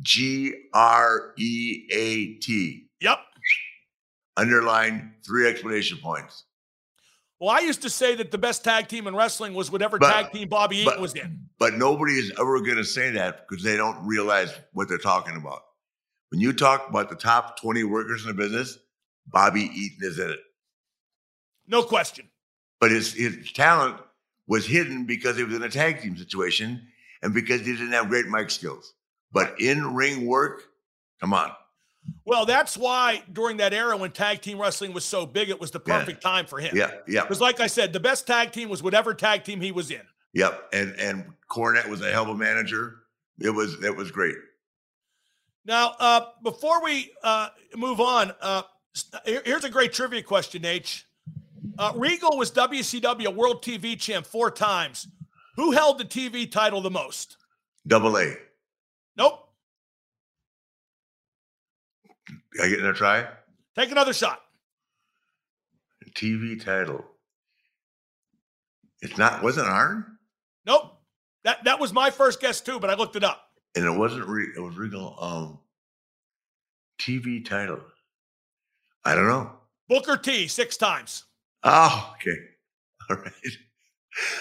G R E A T, Yep. Underline three explanation points. Well, I used to say that the best tag team in wrestling was whatever But- tag team Bobby Eaton was in. But nobody is ever going to say that because they don't realize what they're talking about. When you talk about the top twenty workers in the business, Bobby Eaton is in it. No question. But his his talent was hidden because he was in a tag team situation and because he didn't have great mic skills. But in ring work, come on. Well, that's why during that era when tag team wrestling was so big, it was the Yeah. perfect time for him. Yeah, yeah. Because, like I said, the best tag team was whatever tag team he was in. Yep, and and Cornette was a hell of a manager. It was it was great. Now, uh, before we uh, move on, uh, here- here's a great trivia question, H. Uh, Regal was WCW World TV Champ four times. Who held the TV title the most? Double A. Nope. I get in a try. Take another shot. TV title. It's not. Wasn't Arn? Nope. That that was my first guess too, but I looked it up. And it wasn't. Re, it was Regal. Um. TV title. I don't know. Booker T six times. Oh, okay. All right.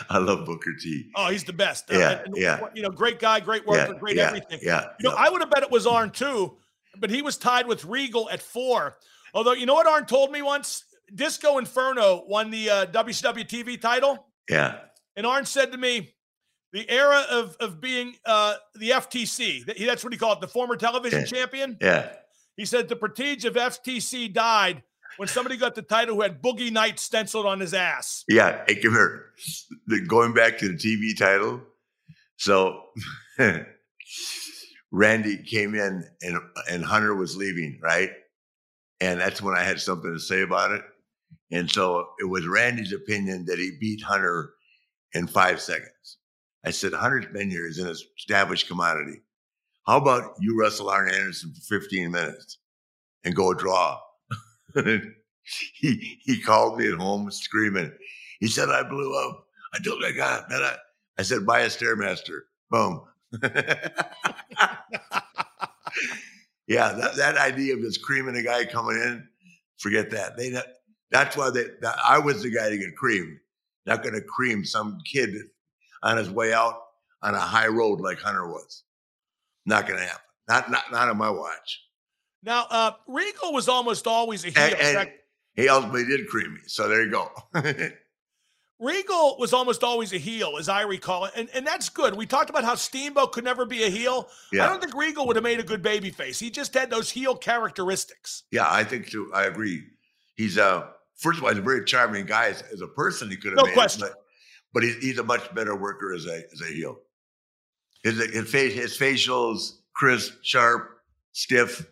I love Booker T. Oh, he's the best. Uh, Yeah, and, yeah. You know, great guy, great worker, Yeah, great yeah, everything. yeah, You know, yeah. I would have bet it was Arn too, but he was tied with Regal at four. Although, you know what Arn told me once? Disco Inferno won the uh, WCW TV title, Yeah. and Arn said to me, "The era of of being uh, the FTC, that- that's what he called it, the former television Yeah. champion." Yeah. He said the prestige of FTC died when somebody got the title who had Boogie Night stenciled on his ass. Yeah. Hey, come here. The, going back to the TV title. So Randy came in and and Hunter was leaving, right? And that's when I had something to say about it. And so it was Randy's opinion that he beat Hunter in five seconds. I said, Hunter's been here, he's an established commodity. How about you wrestle Arn Anderson for 15 minutes and go draw? he he called me at home screaming. He said I blew up. I told I got. I, I said buy a stairmaster. Boom. yeah, that, that idea of just creaming a guy coming in, forget that. They that's why they. That, I was the guy to get creamed. Not going to cream some kid on his way out on a high road like Hunter was. Not going to happen. Not not not on my watch. Now, uh, Regal was almost always a heel. And, and he ultimately did cream me. So there you go. Regal was almost always a heel, as I recall it, and and that's good. We talked about how Steamboat could never be a heel. I don't think Regal would have made a good baby face. He just had those heel characteristics. yeah, I think too. I agree. He's uh first of all, he's a very charming guy as, as a person. He could have No made question. but, but he's, he's a much better worker as a as a heel. His his face his facials crisp, sharp, stiff,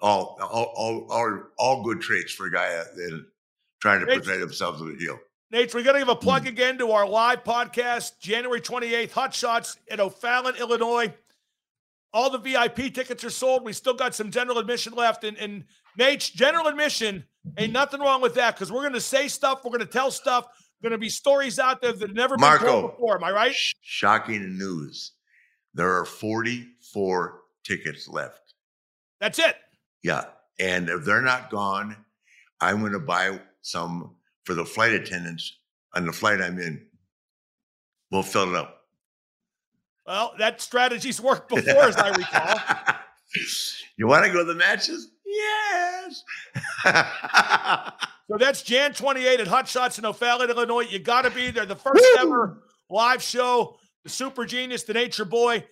all all all all, all good traits for a guy that is trying to portray themselves as a heel. Nate, we're going to give a plug Hmm. again to our live podcast, January 28th, Hot Shots in O'Fallon, Illinois. All the VIP tickets are sold. We still got some general admission left. And, and Nate's general admission, ain't nothing wrong with that because we're going to say stuff. We're going to tell stuff. Going to be stories out there that have never been told before. Am I right? Sh- shocking news. There are 44 tickets left. That's it. Yeah. And if they're not gone, I'm going to buy some for the flight attendants on the flight I'm in. We'll fill it up. Well, that strategy's worked before, as I recall. you want to go to the matches? Yes. So that's Jan 28 at Hot Shots in O'Fallon, Illinois. You got to be there. The first ever live show, the Super Genius, the Nature Boy,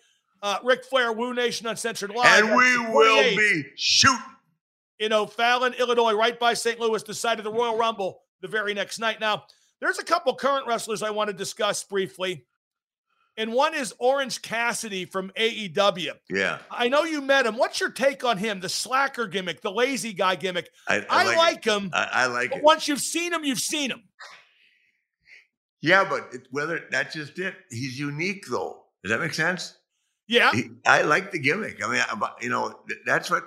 uh, Ric Flair, Woo Nation Uncensored Live. and we will be shooting. in O'Fallon, Illinois, right by St. Louis, the site of the Royal Rumble the very next night. Now, there's a couple current wrestlers I want to discuss briefly. And one is Orange Cassidy from AEW. Yeah. I know you met him. What's your take on him? The slacker gimmick, the lazy guy gimmick. I, I, like, it. him. I, I like it. once you've seen him, you've seen him. Yeah, but it, whether that's just it. He's unique, though. Does that make sense? Yeah. He, I like the gimmick. I mean, I- you know, that's what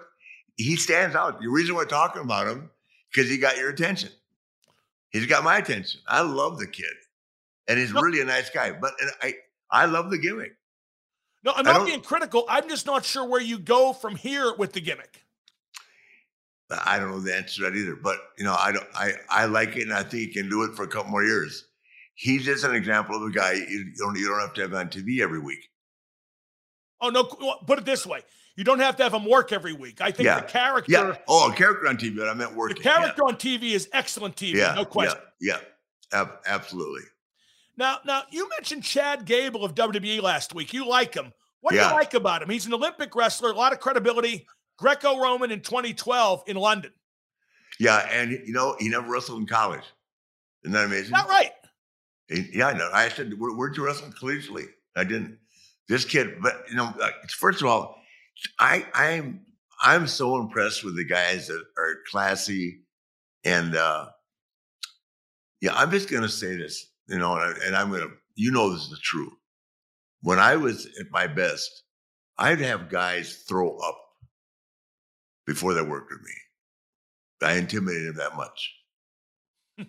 he stands out. The reason we're talking about him because he got your attention. He's got my attention. I love the kid, and he's No. really a nice guy. But I, I love the gimmick. No, I'm not being critical. I'm just not sure where you go from here with the gimmick. I don't know the answer to that either. But you know, I don't. I I like it, and I think he can do it for a couple more years. He's just an example of a guy you you don't you don't have to have on TV every week. Oh no, put it this way: you don't have to have him work every week. I think Yeah. the character, Yeah. Oh, character on TV, but I meant work. the working. character on TV is excellent TV, Yeah. no question. Yeah. Yeah. Ab- absolutely. Now, now you mentioned Chad Gable of WWE last week. You like him. What do you like about him? He's an Olympic wrestler, a lot of credibility. Greco-Roman in 2012 in London. Yeah, and you know, he never wrestled in college. Isn't that amazing? Not right. He- yeah, I know. I said, Where, "Where'd you wrestle collegiately?" I didn't. This kid, but you know, first of all, I I'm I'm so impressed with the guys that are classy, and uh yeah, I'm just gonna say this, you know, and, I, and I'm gonna, you know, this is true. When I was at my best, I'd have guys throw up before they worked with me. I intimidated them that much.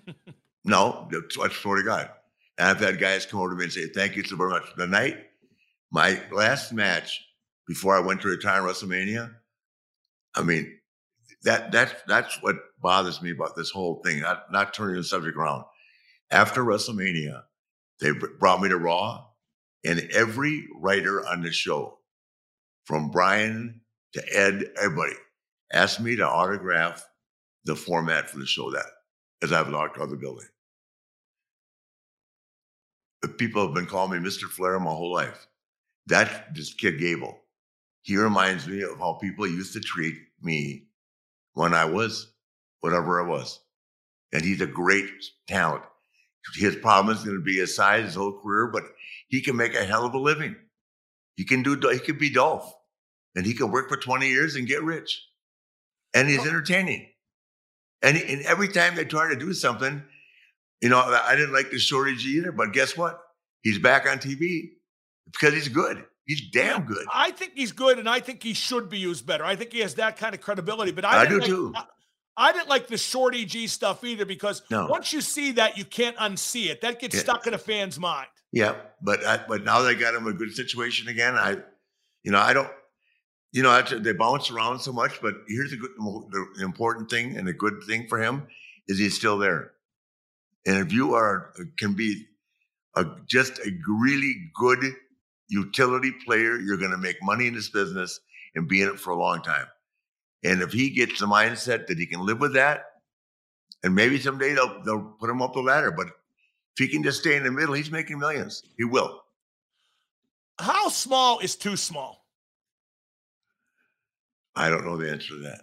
no, that's what I swear to God. And I've had guys come over to me and say, "Thank you so very much." The night, my last match before I went to retire in WrestleMania, I mean, that that's that's what bothers me about this whole thing. Not not turning the subject around. After WrestleMania, they brought me to Raw, and every writer on the show, from Brian to Ed, everybody, asked me to autograph the format for the show that as I've of the building. People have been calling me Mr. Flair my whole life. That's this kid Gable. He reminds me of how people used to treat me when I was whatever I was. And he's a great talent. His problem is going to be his size, his whole career, but he can make a hell of a living. He can do, he could be Dolph and he can work for 20 years and get rich. And he's oh. entertaining. And, and every time they try to do something, you know, I didn't like the shorty G either, but guess what? He's back on TV because he's good. He's damn good. I think he's good, and I think he should be used better. I think he has that kind of credibility. But I, I do like, too. I, I, didn't like the shorty G stuff either because no. once you see that, you can't unsee it. That gets yeah. stuck in a fan's mind. Yeah, but I, but now they got him a good situation again. I, you know, I don't, you know, they bounce around so much. But here's the, good, the important thing and a good thing for him is he's still there. And if you are can be a, just a really good utility player. You're going to make money in this business and be in it for a long time. And if he gets the mindset that he can live with that, and maybe someday they'll they'll put him up the ladder, but if he can just stay in the middle, he's making millions. He will. How small is too small? I don't know the answer to that.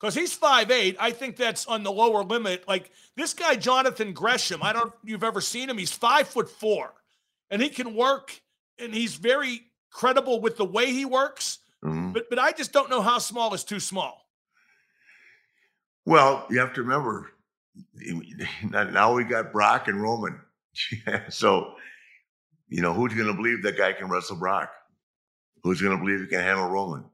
Because he's five eight, I think that's on the lower limit. Like this guy, Jonathan Gresham. I don't know if you've ever seen him. He's five foot four and he can work and he's very credible with the way he works. Mm-hmm. But but I just don't know how small is too small. Well, you have to remember now we got Brock and Roman. so, you know, who's going to believe that guy can wrestle Brock? Who's going to believe he can handle Roman?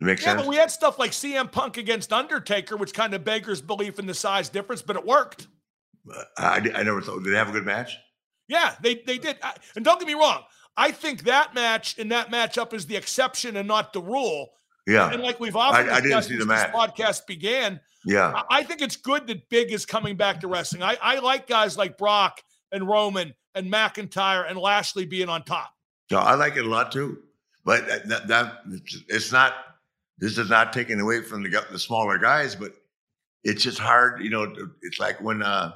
It makes yeah, sense. but we had stuff like CM Punk against Undertaker, which kind of beggars belief in the size difference, but it worked. I, I never thought. Did they have a good match? Yeah, they they did. And don't get me wrong, I think that match and that matchup is the exception and not the rule. Yeah. And like we've often I, I didn't see the match. podcast began. Yeah. I think it's good that Big is coming back to wrestling. I, I like guys like Brock and Roman and McIntyre and Lashley being on top. So I like it a lot too. But that, that it's not this is not taking away from the the smaller guys, but it's just hard, you know, it's like when uh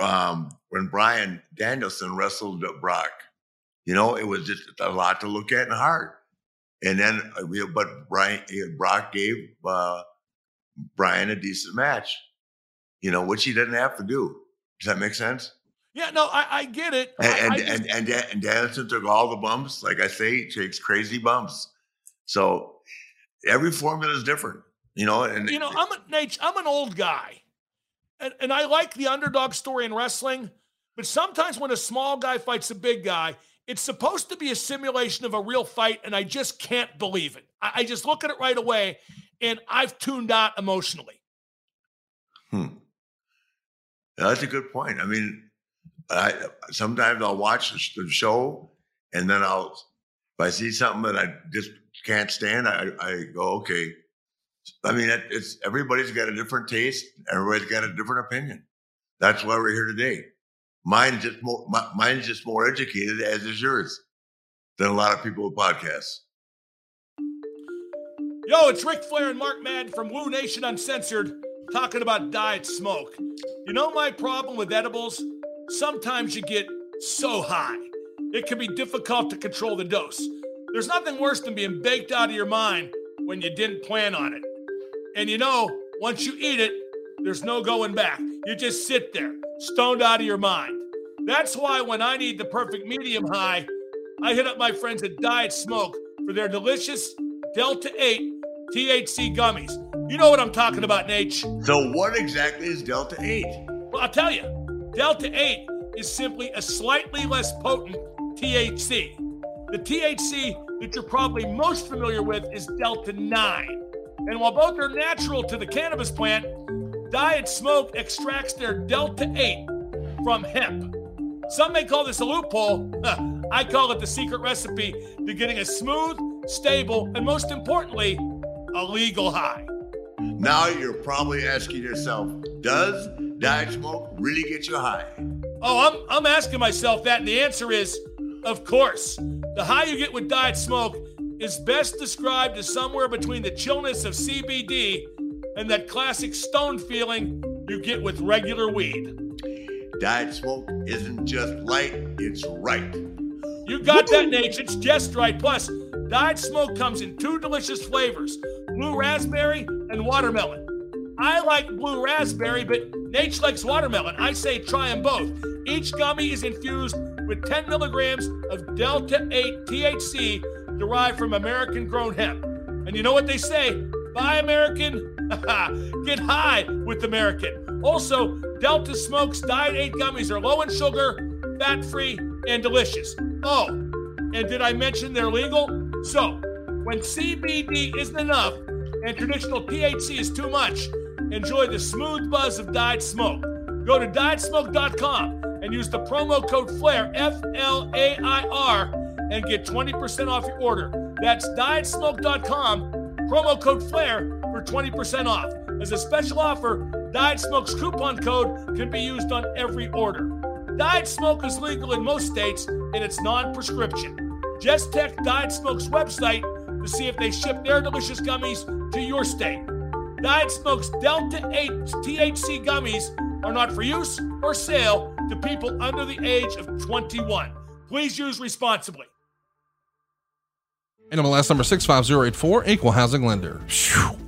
um, when Bryan Danielson wrestled Brock. You know, it was just a lot to look at and hard. And then, uh, but Bryan Brock gave uh, Bryan a decent match. You know, which he didn't have to do. Does that make sense? Yeah, no, I, I get it. And I, and, I just, and, and, and Danielson took all the bumps. Like I say, he takes crazy bumps. So every formula is different. You know, and you know, I'm a Nate, I'm an old guy and, and I like the underdog story in wrestling, but sometimes when a small guy fights a big guy, it's supposed to be a simulation of a real fight, and I just can't believe it. I, I just look at it right away, and I've tuned out emotionally. Hmm. that's a good point. I mean, I sometimes I'll watch the show, and then I'll if I see something that I just can't stand, I, I go, okay, I mean, it, it's everybody's got a different taste. Everybody's got a different opinion. That's why we're here today. Mine's just more, my, mine's just more educated, as is yours, than a lot of people with podcasts. Yo, it's Ric Flair and Mark Madden from Woo Nation Uncensored talking about diet smoke. You know my problem with edibles? Sometimes you get so high, it can be difficult to control the dose. There's nothing worse than being baked out of your mind when you didn't plan on it. And you know, once you eat it, there's no going back. You just sit there, stoned out of your mind. That's why when I need the perfect medium high, I hit up my friends at Diet Smoke for their delicious Delta 8 THC gummies. You know what I'm talking about, Nate. So, what exactly is Delta 8? Well, I'll tell you. Delta 8 is simply a slightly less potent THC. The THC that you're probably most familiar with is Delta 9. And while both are natural to the cannabis plant, Diet Smoke extracts their Delta 8 from hemp. Some may call this a loophole. I call it the secret recipe to getting a smooth, stable, and most importantly, a legal high. Now you're probably asking yourself, does diet smoke really get you high? Oh, I'm, I'm asking myself that, and the answer is, of course. The high you get with diet smoke is best described as somewhere between the chillness of CBD and that classic stone feeling you get with regular weed. Diet smoke isn't just light, it's right. You got that, Nate. It's just right. Plus, Diet Smoke comes in two delicious flavors blue raspberry and watermelon. I like blue raspberry, but Nate likes watermelon. I say try them both. Each gummy is infused with 10 milligrams of Delta 8 THC derived from American grown hemp. And you know what they say? Buy American, get high with American. Also, Delta Smokes Diet 8 gummies are low in sugar, fat free, and delicious. Oh, and did I mention they're legal? So, when CBD isn't enough and traditional THC is too much, enjoy the smooth buzz of Diet Smoke. Go to dietsmoke.com and use the promo code FLAIR, F L A I R, and get 20% off your order. That's dietsmoke.com, promo code FLAIR for 20% off. As a special offer, Diet Smoke's coupon code can be used on every order. Diet Smoke is legal in most states and it's non prescription. Just check Diet Smoke's website to see if they ship their delicious gummies to your state. Diet Smoke's Delta 8 THC gummies are not for use or sale to people under the age of 21. Please use responsibly. NMLS number 65084, equal housing lender. Phew.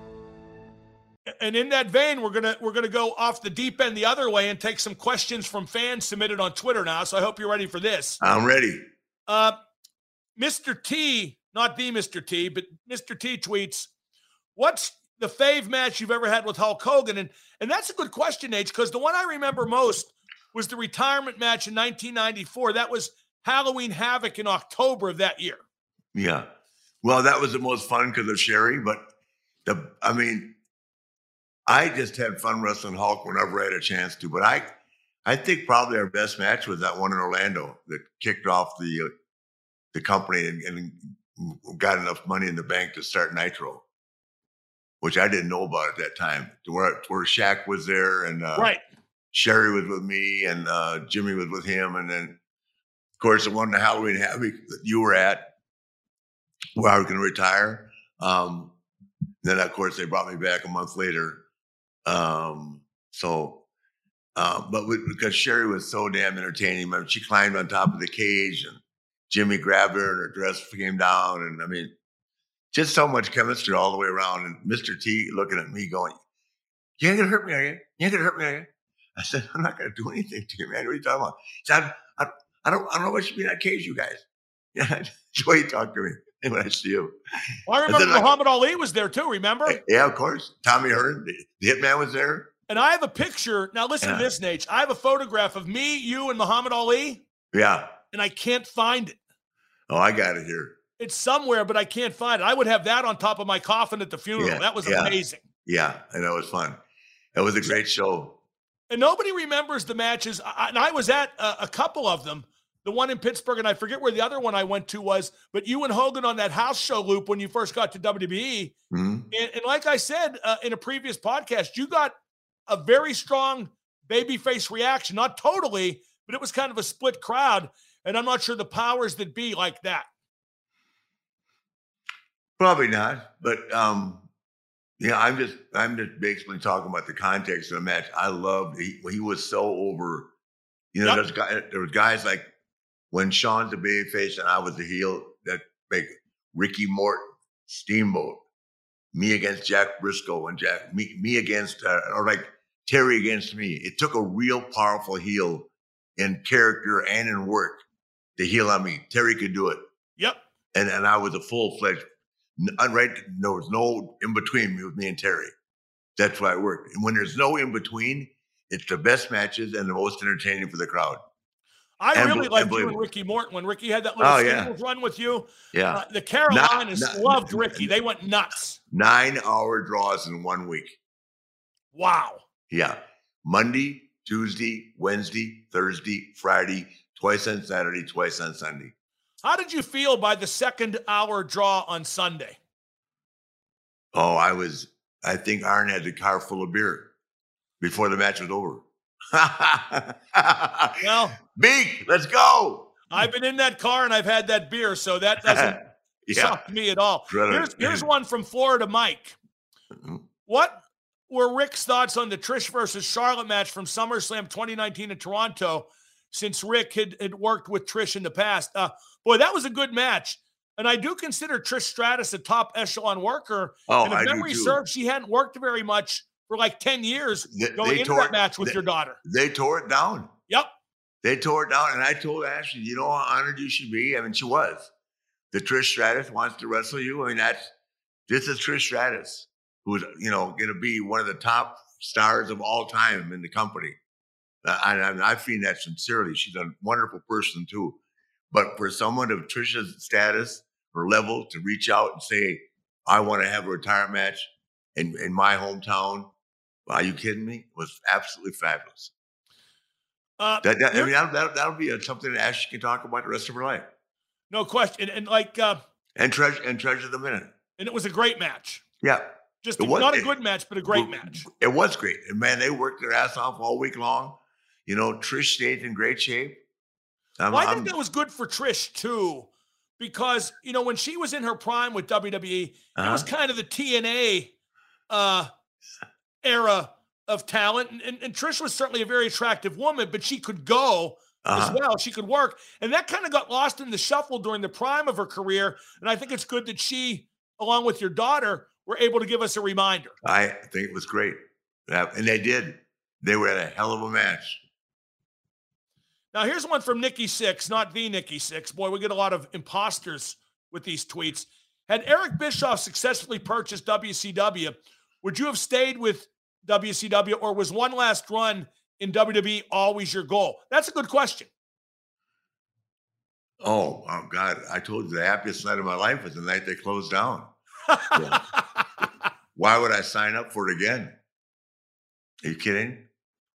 and in that vein, we're gonna we're gonna go off the deep end the other way and take some questions from fans submitted on Twitter now. So I hope you're ready for this. I'm ready. Uh, Mr. T, not the Mr. T, but Mr. T tweets, "What's the fave match you've ever had with Hulk Hogan?" And and that's a good question, H, because the one I remember most was the retirement match in 1994. That was Halloween Havoc in October of that year. Yeah. Well, that was the most fun because of Sherri, but the I mean, I just had fun wrestling Hulk whenever I had a chance to. But I, I think probably our best match was that one in Orlando that kicked off the uh, the company and, and, got enough money in the bank to start Nitro, which I didn't know about at that time. Where where Shaq was there and uh, right, Sherri was with me and uh, Jimmy was with him, and then of course the one the Halloween Havoc that you were at, where I was going to retire. Um, then of course they brought me back a month later um, so, uh, but with, because Sherri was so damn entertaining, I mean, she climbed on top of the cage and Jimmy grabbed her and her dress came down. And I mean, just so much chemistry all the way around. And Mr. T looking at me going, You ain't gonna hurt me, are you? You ain't gonna hurt me, are you? I said, I'm not gonna do anything to you, man. What are you talking about? He said, I, I, I don't I don't know what should be in that cage, you guys. Yeah, that's the way he talked to me when I see you. Well, I remember Muhammad I, Ali was there too. Remember? Eh, yeah, of course. Tommy Hearn, the, Hitman, was there. And I have a picture. Now listen yeah. to this, Nate. I have a photograph of me, you, and Muhammad Ali. Yeah. And I can't find it. Oh, I got it here. It's somewhere, but I can't find it. I would have that on top of my coffin at the funeral. Yeah, that was yeah. amazing. Yeah, and that was fun. It was a great show. And nobody remembers the matches. I, and I was at a, a couple of them the one in Pittsburgh, and I forget where the other one I went to was, but you and Hogan on that house show loop when you first got to WWE. Mm-hmm. And, and, like I said uh, in a previous podcast, you got a very strong babyface reaction. Not totally, but it was kind of a split crowd. And I'm not sure the powers that be like that. Probably not, but um, yeah, I'm just I'm just basically talking about the context of the match. I loved he, he was so over. You know, yep. there's guys there was guys like when Shawn's a babyface and I was the heel, that big Ricky Morton, Steamboat, me against Jack Brisco and Jack, me, me against, uh, or like Terry against me. It took a real powerful heel in character and in work to heel on me. Terry could do it. Yep. And and I was a full fledged right there was no in between me with me and Terry. That's why it worked. And when there's no in between, it's the best matches and the most entertaining for the crowd. I And really liked you and Ricky Morton when Ricky had that little Oh, yeah. run with you. Yeah. Uh, the Carolinas loved Ricky. They went nuts. Nine hour draws in one week. Wow. Yeah. Monday, Tuesday, Wednesday, Thursday, Friday, twice on Saturday, twice on Sunday. How did you feel by the second hour draw on Sunday? Oh, I was, I think Arn had the car full of beer before the match was over. Well, Beak, let's go. I've been in that car and I've had that beer, so that doesn't yeah. shock me at all. Here's, here's one from Florida Mike. Mhm. What were Ric's thoughts on the Trish versus Charlotte match from SummerSlam 2019 in Toronto? Since Rick had, had worked with Trish in the past, uh, boy, that was a good match. And I do consider Trish Stratus a top echelon worker. Oh, and if I do memory serves, she hadn't worked very much for like 10 years They- going they into tore that match with they- your daughter. They tore it down. Yep. They tore it down. And I told Ashley, you know how honored you should be? I mean, she was. The Trish Stratus wants to wrestle you. I mean, that's this is Trish Stratus, who's, you know, gonna be one of the top stars of all time in the company. Uh, and, and I feel that sincerely. She's a wonderful person too. But for someone of Trisha's status or level to reach out and say, I want to have a retirement match in, in my hometown, are you kidding me? It was absolutely fabulous. Uh, that, that I mean, that'll, that'll, be a, something that Ashley can talk about the rest of her life. no question. And, and like, uh, And treasure and treasure the minute. and it was a great match. Yeah, Just It was- not a it- good match, but a great Well, match. It was great, and man, they worked their ass off all week long. You know, Trish stayed in great shape. Well, I think that was good for Trish too, because you know when she was in her prime with WWE, it was Uh-huh. kind of the TNA uh, era of talent, and, and, and Trish was certainly a very attractive woman, but she could go uh-huh. as well. She could work, and that kind of got lost in the shuffle during the prime of her career. And I think it's good that she, along with your daughter, were able to give us a reminder. I think it was great, and they did. They were at a hell of a match. Now, here's one from Nikki Six, not the Nikki Six. Boy, we get a lot of imposters with these tweets. Had Eric Bischoff successfully purchased WCW, would you have stayed with WCW or was one last run in WWE always your goal? That's a good question. Oh, oh God! I told you the happiest night of my life was the night they closed down. Why would I sign up for it again? Are you kidding?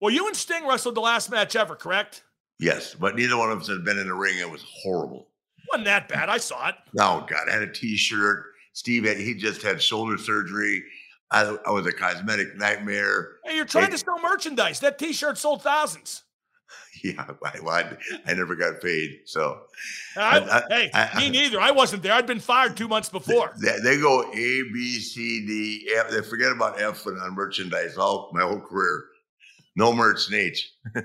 well, you and Sting wrestled the last match ever, correct? Yes, but neither one of us had been in the ring. It was horrible. Wasn't that bad. I saw it. Oh God, I had a T-shirt. Steve had he just had shoulder surgery. I, I was a cosmetic nightmare. Hey, you're trying Hey. to sell merchandise. That T-shirt sold thousands. Yeah, I, well, I, I never got paid. So I- I- I- hey, I- me neither. I wasn't there. I'd been fired two months before. they, they go A, B, C, D, F. They forget about F and on merchandise all my whole career. No merch, Nate.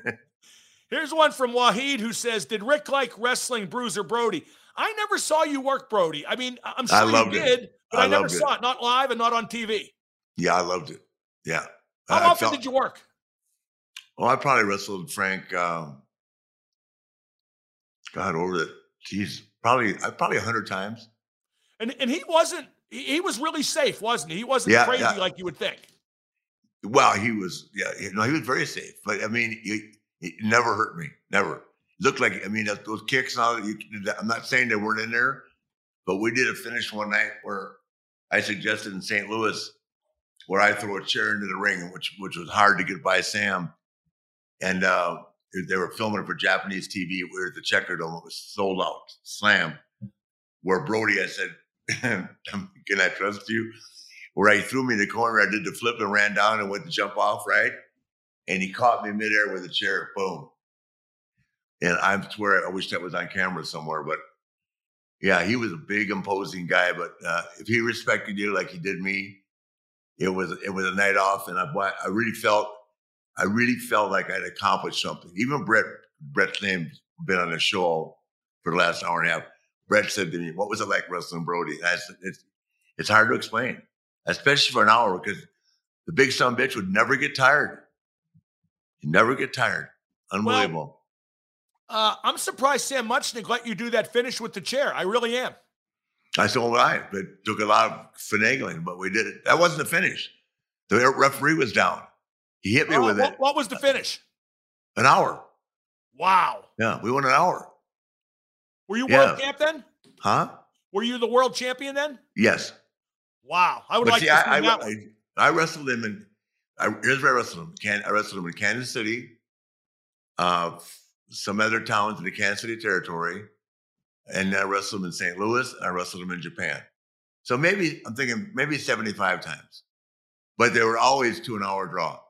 Here's one from Wahid who says, "Did Ric like wrestling Bruiser Brody? I never saw you work Brody. I mean, I- I'm I sure you loved it. did, but I, I never it. saw it, not live and not on TV. Yeah, I loved it. Yeah. How I often felt- did you work? Oh, I probably wrestled Frank. Um, God, over the geez, probably I probably a hundred times. And and he wasn't. He, was really safe, wasn't he? He wasn't Yeah, crazy yeah. like you would think. Well, he was, yeah, you know, he was very safe. But I mean, he, he never hurt me, never. Looked like, I mean, those- those kicks and all that. You, I'm not saying they weren't in there, but we did a finish one night where I suggested in St. Louis where I threw a chair into the ring, which which was hard to get by Sam, and uh, they were filming it for Japanese TV. At the Checkerdome. It was sold out, slam. Where Brody, I said, "Can I trust you?" where he threw me in the corner. I did the flip and ran down and went to jump off, right? And he caught me midair with a chair, boom. And I swear, I wish that was on camera somewhere, but yeah, he was a big, imposing guy. But uh, if he respected you like he did me, it was it was a night off, and I I really felt I really felt like I'd accomplished something. Even Bret Bret's name been on the show for the last hour and a half. Bret said to me, "What was it like wrestling Brody?" And I said, "It's it's hard to explain." especially for an hour, because the big son bitch would never get tired. You never get tired. Unbelievable. Uh, I'm surprised Sam Muchnick let you do that finish with the chair. I really am. I said, all right. It took a lot of finagling, but we did it. That wasn't the finish. The referee was down. He hit me Uh, with what, it. what was the finish? An hour. Wow. Yeah, we won an hour. Were you Yeah. world champ then? Huh? Were you the world champion then? Yes. Wow. I would But like see, to see I, I, that. I, I wrestled him in. I, here's where I wrestled him. Can, I wrestled him in Kansas City, uh, some other towns in the Kansas City territory, and I wrestled him in St. Louis. And I wrestled him in Japan. So maybe I'm thinking maybe 75 times, but they were always to an hour draw.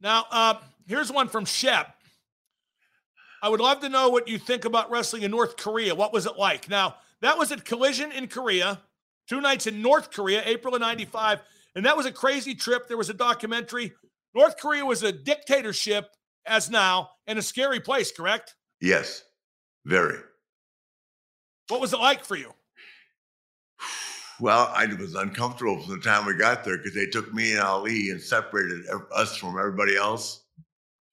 Now, uh, here's one from Shep. I would love to know what you think about wrestling in North Korea. What was it like? Now, that was at Collision in Korea, two nights in North Korea, April of 95. And that was a crazy trip. There was a documentary. North Korea was a dictatorship as now and a scary place, correct? Yes, very. What was it like for you? Well, I was uncomfortable from the time we got there because they took me and Ali and separated us from everybody else.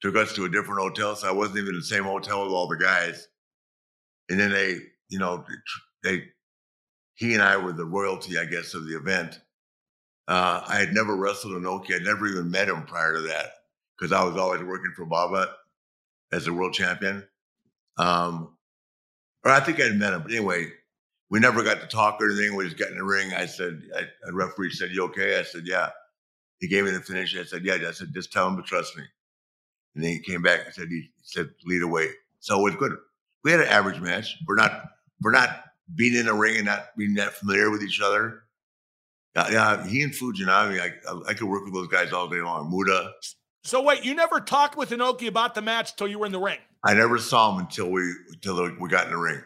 Took us to a different hotel, so I wasn't even in the same hotel with all the guys. And then they, you know, they, he and I were the royalty, I guess, of the event. Uh, I had never wrestled Inoki. I'd never even met him prior to that because I was always working for Baba as a world champion. Um, or I think I'd met him, but anyway, we never got to talk or anything. We just got in the ring. I said, I, a referee said, "You okay?" I said, "Yeah." He gave me the finish. I said, "Yeah." I said, "Just tell him to trust me." And then he came back and said, "He, said lead away." So it was good. We had an average match. We're not we're not being in a ring and not being that familiar with each other. Yeah, yeah he and Fujinami, I, I could work with those guys all day long. Muta, So, wait, you never talked with Inoki about the match till you were in the ring. I never saw him until we until we got in the ring.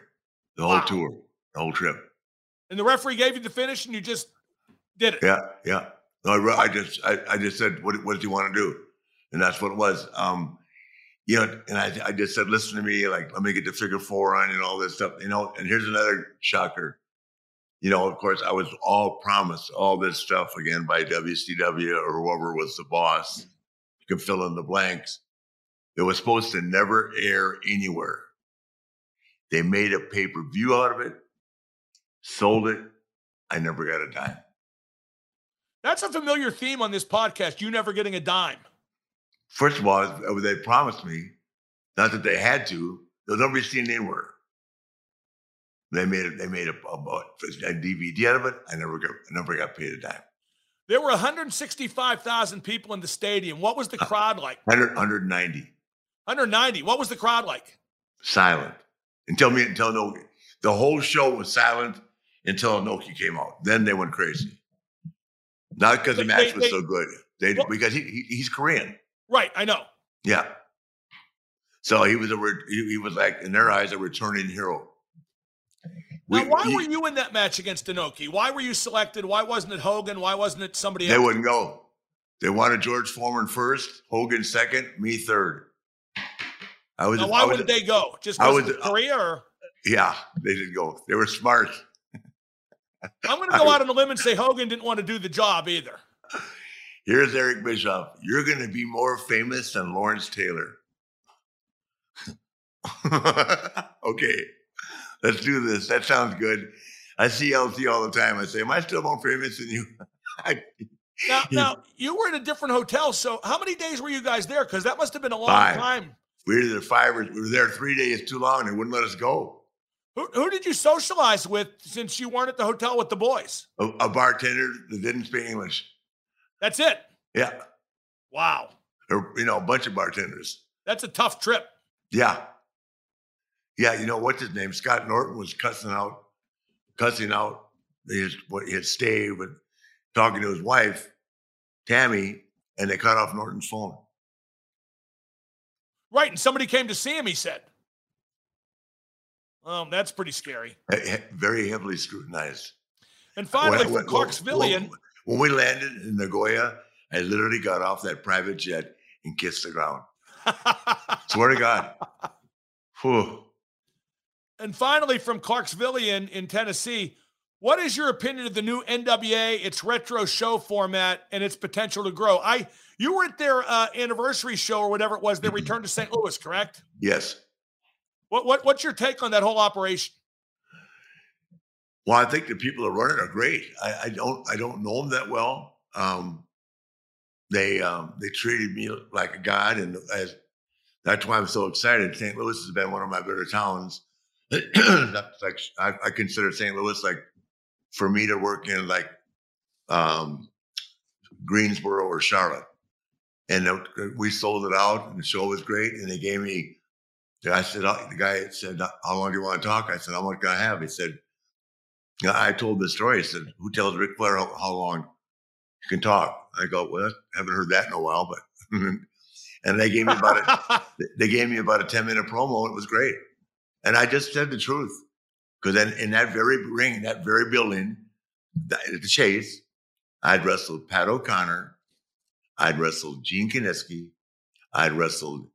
The whole Wow. tour, the whole trip. And the referee gave you the finish and you just did it. Yeah, yeah. No, I, I just, I, I just said, what, what do you want to do? And that's what it was. Um, you know, and I, I just said, listen to me, like, let me get the figure four on and all this stuff, you know. And here's another shocker. You know, of course, I was all promised all this stuff again by WCW or whoever was the boss. You can fill in the blanks. It was supposed to never air anywhere. They made a pay per view out of it, sold it. I never got a dime. That's a familiar theme on this podcast. You never getting a dime. First of all, uh, they promised me, not that they had to, they'll never be seen anywhere. They made it. They made a, a, a DVD out of it. I never got. I never got paid a dime. There were 165,000 people in the stadium. What was the crowd like? 100, 190 190. What was the crowd like? silent until me until no. The whole show was silent until Inoki came out. Then they went crazy. Not because the match they- was they- so good. They Well- because he, he he's Korean. Right, I know. Yeah. So he was a re- he, he was like in their eyes a returning hero. Now, We- why he- were you in that match against Inoki? Why were you selected? Why wasn't it Hogan? Why wasn't it somebody They else? They wouldn't go. They wanted George Foreman first, Hogan second, me third. I was. Now, I why was- wouldn't they go? Just I because was- of Korea? Or Yeah, they didn't go. They were smart. I'm going to go out on a limb and say Hogan didn't want to do the job either. Here's Eric Bischoff. You're going to be more famous than Lawrence Taylor. okay, let's do this. That sounds good. I see LT all the time. I say, Am I still more famous than you? I, Now, now you were in a different hotel. So, how many days were you guys there? Because that must have been a long Five. time. We were there five. or- We were there three days too long. They wouldn't let us go. Who, who did you socialize with since you weren't at the hotel with the boys? A, a bartender that didn't speak English. That's it. Yeah, Wow. or you know, a bunch of bartenders. That's a tough trip. Yeah. Yeah, you know what's his name? Scott Norton was cussing out, cussing out his what his stay with talking to his wife, Tammy, and they cut off Norton's phone. Right. And somebody came to see him, he said. Um, that's pretty scary. Very heavily scrutinized. And finally, When- from when- Clarksvillian, when- When we landed in Nagoya, I literally got off that private jet and kissed the ground. Swear to God. Whew. and finally from Clarksvillian in Tennessee, What is your opinion of the new NWA, its retro show format, and its potential to grow? I you were at their uh, anniversary show or whatever it was. They returned to St. Louis, correct? Yes. What what what's your take on that whole operation? Well, I think the people that run it are great. I, I don't I don't know them that well. Um, they um, they treated me like a god, and as, that's why I'm so excited. St. Louis has been one of my better towns. like I, I, consider St. Louis like for me to work in like um, Greensboro or Charlotte, and we sold it out, and the show was great, and they gave me. I said, the guy said, "How long do you want to talk?" I said, "How much can I have?" He said, I told the story. He said, "Who tells Ric Flair how, how long you can talk?" I go, "Well, I haven't heard that in a while." But and they gave me about a they gave me about a ten minute promo. It was great, and I just said the truth because then in that very ring, that very building, at the Chase, I'd wrestled Pat O'Connor, I'd wrestled Gene Kiniski, I'd wrestled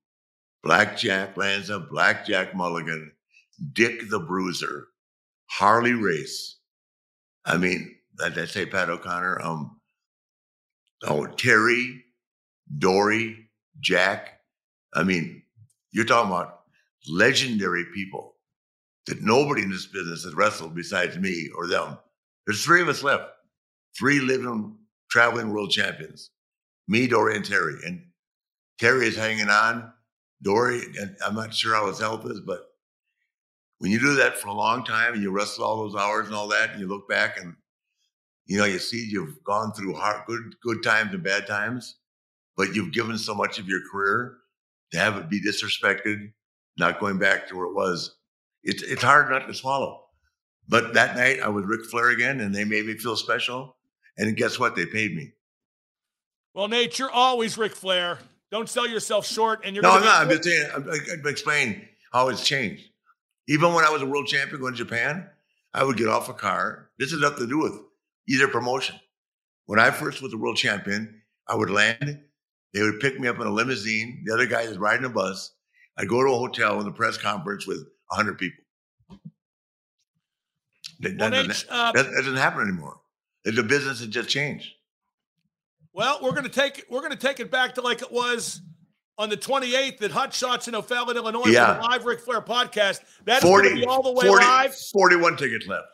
Blackjack Lanza, Blackjack Mulligan, Dick the Bruiser, Harley Race, I mean, did I say Pat O'Connor? Um, oh, Terry, Dory, Jack. I mean, you're talking about legendary people that nobody in this business has wrestled besides me or them. There's three of us left, three living, traveling world champions. Me, Dory, and Terry. And Terry is hanging on. Dory, and I'm not sure how his health is, but when you do that for a long time and you wrestle all those hours and all that, and you look back and you know you see you've gone through hard, good good times and bad times, but you've given so much of your career to have it be disrespected, not going back to where it was. It's it's hard not to swallow. But that night I was Ric Flair again, and they made me feel special. And guess what? They paid me. Well, Naitch, you're always Ric Flair. Don't sell yourself short. And you're no, I'm not. I'm just saying. I'm, I'm explaining how it's changed. Even when I was a world champion going to Japan, I would get off a car. This has nothing to do with either promotion. When I first was a world champion, I would land. They would pick me up in a limousine. The other guy is riding a bus. I'd go to a hotel in a press conference with 100 people. That, well, doesn't, uh, that, that doesn't happen anymore. The business has just changed. Well, we're going to take we're going to take it back to like it was on the 28th at Hot Shots in O'Fallon, Illinois yeah. for the live Ric Flair podcast. That's 40, going to be all the way 40, live. 41 tickets left.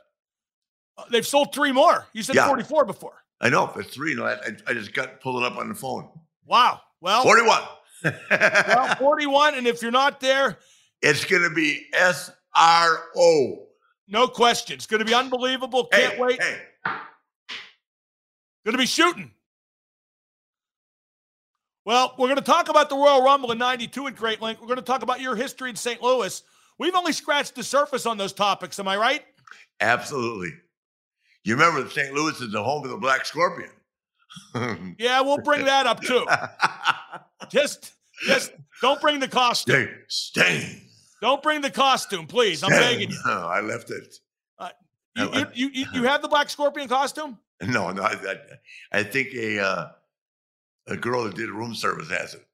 Uh, they've sold three more. You said yeah. 44 before. I know, but three. No, I, I just got pulled it up on the phone. Wow. Well, 41. well, 41. And if you're not there, it's going to be SRO. No question. It's going to be unbelievable. Can't hey, wait. Hey. Going to be shooting. Well, we're going to talk about the Royal Rumble in 92 at Great Link. We're going to talk about your history in St. Louis. We've only scratched the surface on those topics. Am I right? Absolutely. You remember that St. Louis is the home of the Black Scorpion. yeah, we'll bring that up too. just, just don't bring the costume. Stay. Don't bring the costume, please. I'm begging you. No, I left it. Uh, you, you, you, you, you, have the Black Scorpion costume? No, no. I, I, I think a uh, a girl that did room service has it.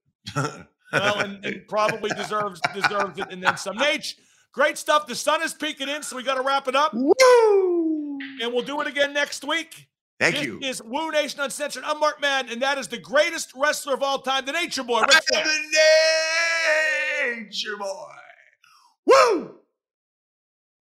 well, and, and, probably deserves deserves it, and then some. Naitch, great stuff. The sun is peeking in, so we got to wrap it up. Woo! And we'll do it again next week. Thank this you. Is Woo Nation Uncensored? I'm Mark Madden, and that is the greatest wrestler of all time, the Nature Boy. the Nature Boy. Woo!